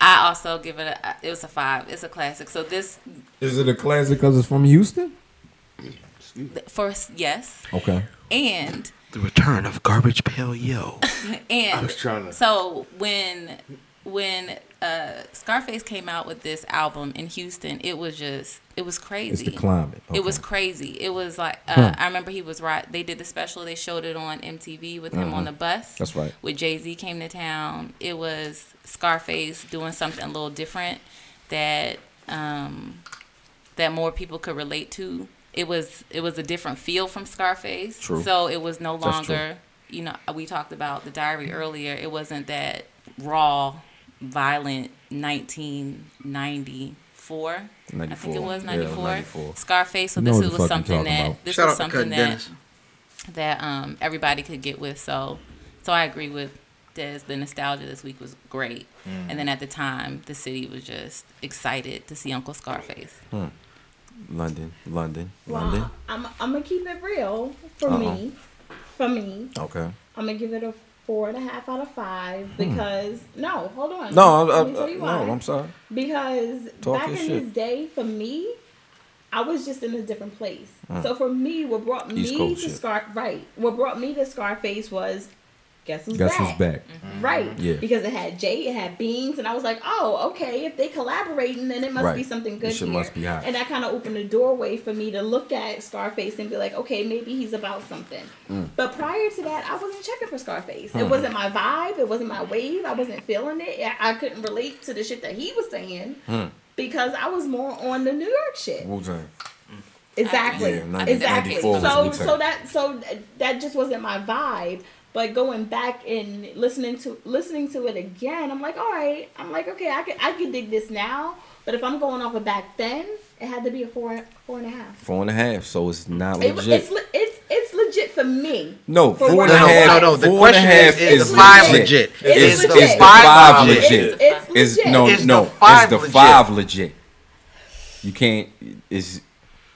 I also give it a. It was a five. It's a classic. So this Is it a classic because it's from Houston? first, yes, Okay. and The return of Garbage Pail Yo. and I was trying to- so when when uh, Scarface came out with this album in Houston, it was just it was It's crazy. the climate. It was crazy. It was like uh, Huh. I remember he was right. They did the special. They showed it on MTV with him on the bus. That's right. With Jay Z came to town. It was Scarface doing something a little different that um, that more people could relate to. It was it was a different feel from Scarface. True. So it was no longer. You know, we talked about the diary earlier. It wasn't that raw, violent 1994. I think it 94. was Yeah, 94. 94. Scarface. So this was something that about. this Shout was something that Dennis. that um, everybody could get with. So so I agree with Des. The nostalgia this week was great, Mm. and then at the time, the city was just excited to see Uncle Scarface. London, London, Well, London. I'm, I'm gonna keep it real for Uh-oh. me. For me, Okay. I'm gonna give it a four and a half out of five because no, hold on. Hmm. No, I, I, Let me tell you why. no, I'm sorry. Because Talk back in shit. this day, for me, I was just in a different place. So for me, what brought Hmm. East me Coast to shit. Scar right, what brought me to Scarface was guess who's Guess back. who's back? Right. Mm-hmm. Yeah. Because it had Jay, it had Beans, and I was like, oh, okay, if they collaborating, then it must Right. be something good This shit here. must be hot. And that kind of opened the doorway for me to look at Scarface and be like, okay, maybe he's about something. Mm. But prior to that, I wasn't checking for Scarface. It wasn't my vibe. It wasn't my wave. I wasn't feeling it. I, I couldn't relate to the shit that he was saying Hmm. because I was more on the New York shit. Wu Tang. Exactly. Yeah, 90 exactly. So so that so that just wasn't my vibe. But going back and listening to listening to it again, I'm like, all right. I'm like, okay, I can I can dig this now. But if I'm going off of back then, it had to be a four four and a half. Four and a half, so it's not It, legit. it's it's it's legit for me. no, for four what and a I half. like. No, no, the four and a question half is, is is the five legit. legit? It's Is, legit. is the Five five legit. legit? It's, it's legit. no, Is the no. Is five the legit? five legit? You can't. Is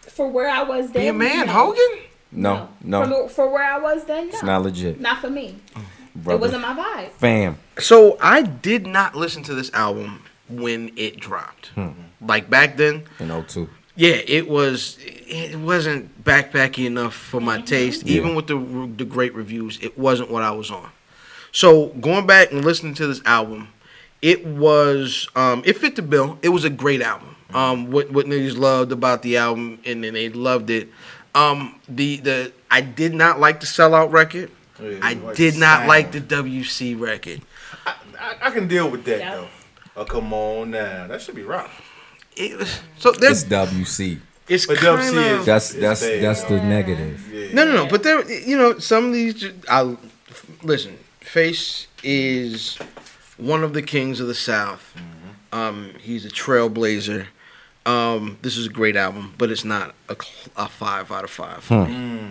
for where I was then. Be a man, no. Hogan. No, no. For, for where I was then, no. It's not legit, Not for me. brother. It wasn't my vibe. Fam. So I did not listen to this album when it dropped. Like back then, In 02. Yeah, it was. It wasn't backpacky enough for my taste. Even with the the great reviews, it wasn't what I was on. So going back and listening to this album, it was um, it fit the bill. It was a great album. Um, what what niggas loved about the album, and then they loved it. Um, the the I did not like the sellout record. Yeah, I like did not sound. like the WC record. I, I can deal with that Yeah. though. Oh come on now, that should be rough. It was, so there's It's WC. it's But kind WC of is- That's that's bad. that's the negative. Yeah. No, no, no. But there, you know, some of these. I listen. Face is one of the kings of the South. Um, he's a trailblazer. Um, this is a great album, but it's not a, a five out of five.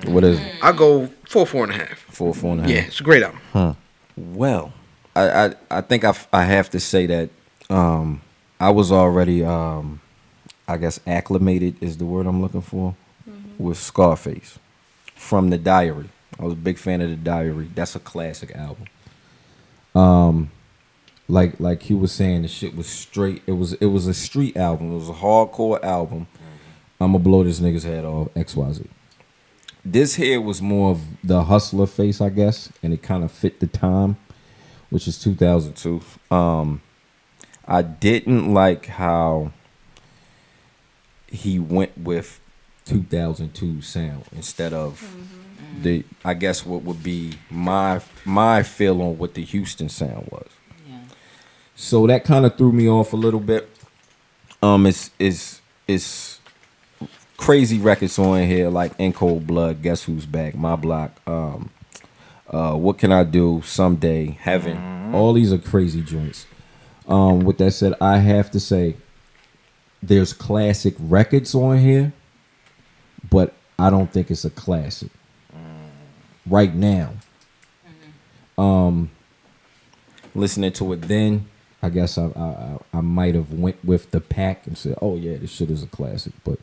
What is it? I go four, four and a half. Four, four and a half. Yeah, it's a great album. Well, I, I I think I, f- I have to say that um, I was already um, I guess acclimated is the word I'm looking for with Scarface from the Diary. I was a big fan of the Diary. That's a classic album. Um, like like he was saying, the shit was straight. It was it was a street album. It was a hardcore album. I'm gonna blow this nigga's head off. X Y Z this here was more of the hustler face, I guess, and it kind of fit the time, which is 2002. Um, I didn't like how he went with 2002 sound instead of the, I guess what would be my my feel on what the Houston sound was. Yeah. So that kind of threw me off a little bit. Um, it's it's it's crazy records on here like In Cold Blood, Guess Who's Back, My Block, um, uh, What Can I Do, Someday, Heaven. All these are crazy joints. Um, with that said, I have to say there's classic records on here, but I don't think it's a classic right now. Um, listening to it then, I guess I I, I, I might have went with the pack and said, "Oh yeah, this shit is a classic." But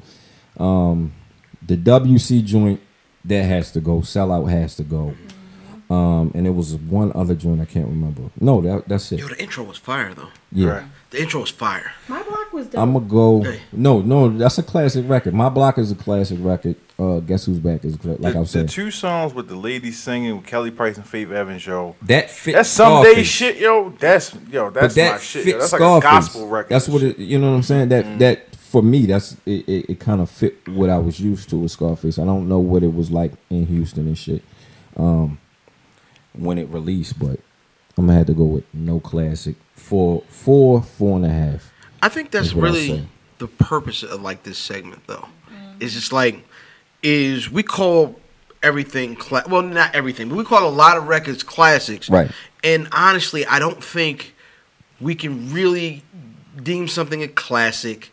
um, the WC joint that has to go. Sellout has to go. Um, and it was one other joint I can't remember. No, that that's it. Yo, the intro was fire though. Yeah. Right. The intro was fire. My block was dope. I'm gonna go. Hey. No, no, that's a classic record. My block is a classic record. Uh, guess who's back is a cla- like the, I was saying. the two songs with the ladies singing with Kelly Price and Faith Evans, yo. that fit. That's someday Scarface. shit, yo. That's yo. That's that my shit. fit Yo. That's like Scarface. a gospel record. That's what it. You know what I'm saying? That Mm. that for me, that's it. It, it kind of fit what I was used to with Scarface. I don't know what it was like in Houston and shit. Um, when it released, but I'm gonna have to go with no classic. Four, four, four and a half. I think that's Is what I really the purpose of like this segment, though. It's just like is we call everything cla- well, not everything, but we call a lot of records classics. Right. And honestly, I don't think we can really deem something a classic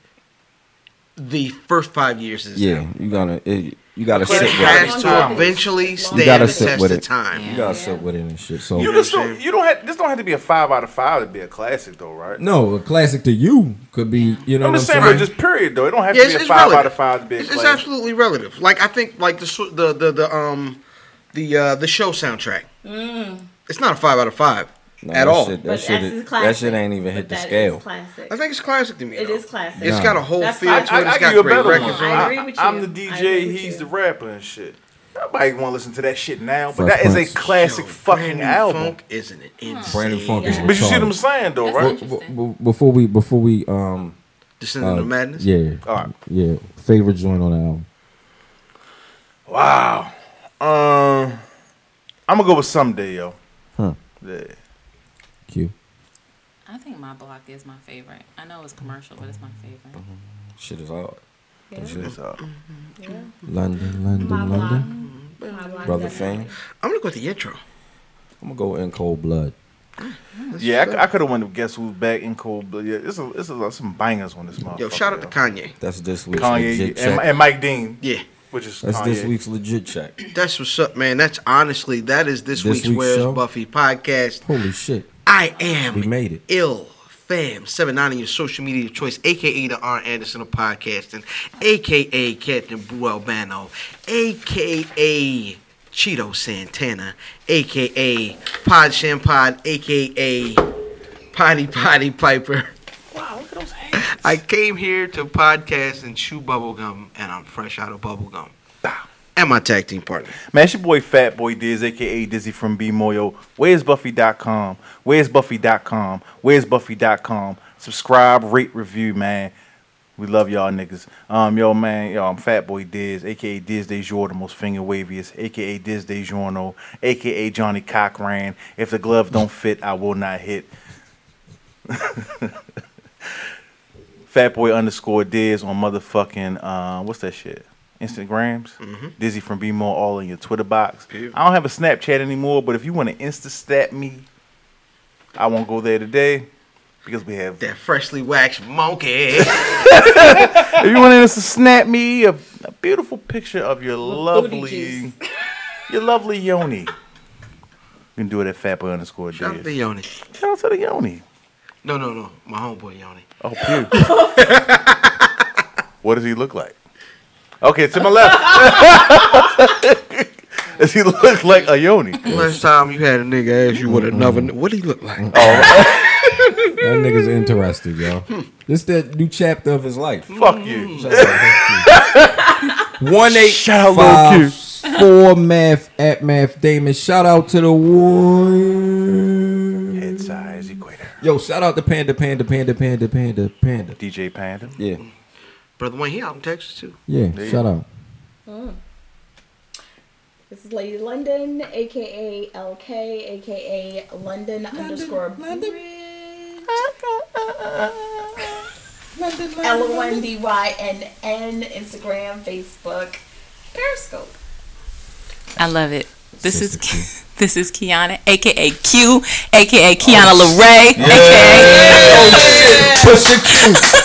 the first five years of Yeah, you gotta it, you gotta sit with has it. to eventually You stand gotta the sit test with of it. time. You gotta sit with it and shit. So You know just what I'm don't. saying? You don't have. This don't have to be a five out of five to be a classic, though, right? no, a classic to you could be. You know I'm what I'm just saying, saying? but just period, though. It don't have Yeah, to be a five relative. out of five to be a It's, it's absolutely relative. Like I think, like the the the, the um the uh, the show soundtrack. It's not a five out of five No, at that all. Shit, that, shit, is- classic. that shit ain't even hit the that is scale. classic. I think it's classic to me. It though. is classic. It's Nah. got a whole That's feel I, to it. I, It's I got give you a great better records one. on I agree with you. I'm the DJ. He's you. the rapper and shit. Nobody want to listen to that shit now, but Fresh that is Prince. a classic Yo, fucking Brand album. Funk is an insane. Brand New Funk is Yeah. But you see what I'm saying, though, That's right? interesting. B- b- before we before we um Descendant uh, of Madness. yeah All right. yeah favorite joint on the album. Wow. Um, I'm gonna go with someday, yo. Huh. Yeah. Q. I think my block is my favorite. I know it's commercial, but it's my favorite. Shit is hard. Yeah. It's, uh, Yeah. London, London, My. London. Block Brother definitely. Fame. I'm gonna go with the intro. I'm gonna go in cold blood. yeah, I, could have went with Guess Who's Back in Cold Blood. Yeah, it's, a, it's a, some bangers on this motherfucker. Yo, shout out to. Kanye. That's this week's legit Kanye and, check. and Mike Dean, Yeah, which is That's Kanye. this week's legit check. that's what's up, man. That's honestly that is this, This week's, week's Where's show? Buffy podcast. Holy shit, I am we made it. ill fam seven nine on your social media choice, aka the R Anderson of podcasting, aka Captain Albano, aka Cheeto Santana, aka Pod Shampod, aka Potty Potty Piper. Wow, look at those [LAUGHS] hands. I came here to podcast and chew bubblegum, and I'm fresh out of bubblegum. And my tag team partner. Man, it's your boy Fat Boy Diz, aka Dizzy from B Moyo. Where's Buffy.com? Where's Buffy.com? Where's Buffy.com? Subscribe, rate, review, man. We love y'all niggas. Um, yo, man, yo, I'm Fat Boy Diz, aka Diz De Jour, the most finger waviest, aka Diz De Giorno, aka Johnnie Cochran. If the glove don't fit, I will not hit. [LAUGHS] Fat Boy underscore Diz on motherfucking uh, what's that shit? Instagrams. Mm-hmm. Dizzy from BMO all in your Twitter box. I don't have a Snapchat anymore, but if you want to Insta stat me, I won't go there today because we have. That freshly waxed monkey. [LAUGHS] [LAUGHS] If you want to Insta snap me a, a beautiful picture of your lovely, juice. your lovely yoni, you can do it at Fatboy underscore Shout out to Diz. Yoni. Shout out to the yoni. No, no, no. My homeboy Yoni. Oh, pew. [LAUGHS] what does he look like? Okay, to my left. [LAUGHS] does he look like a yoni? Last time you had a nigga ask you what another, what do he look like? Oh. That nigga's interested, yo. This that new chapter of his life. Fuck you. One eight Shout out Lil' five four math at math Damon. Shout out to the one. Head size equator. Yo, shout out to Panda Panda Panda Panda Panda Panda. DJ Panda. Yeah, Brother Wayne, he out in Texas too. yeah. Shout out. Mm. This is Lady London, aka LK, aka London, underscore Bridge. [LAUGHS] L O N D Y N N, Instagram, Facebook, Periscope. I love it. This is [LAUGHS] this is Quiana, aka Q, aka Quiana LaRae, aka Push a Q. Push a oh, Q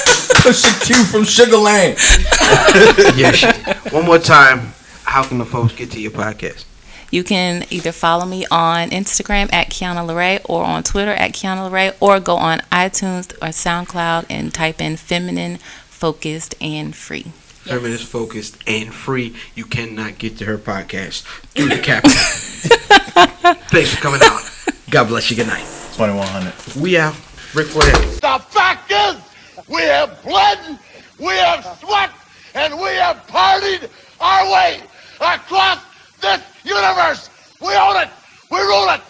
from Sugarland. [LAUGHS] Yeah, shit. One more time. How can the folks get to your podcast? You can either follow me on Instagram at Quiana LaRae or on Twitter at Quiana LaRae or go on iTunes or SoundCloud and type in feminine, focused, and free. Feminist focused and free. You cannot get to her podcast through the capital. [LAUGHS] Thanks for coming out. God bless you. Good night. 2100. We out. Ric Flair. The fact is, we have bled, we have sweat, and we have partied our way across this universe. We own it. We rule it.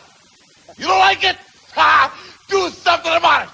You don't like it? Ha! Do something about it.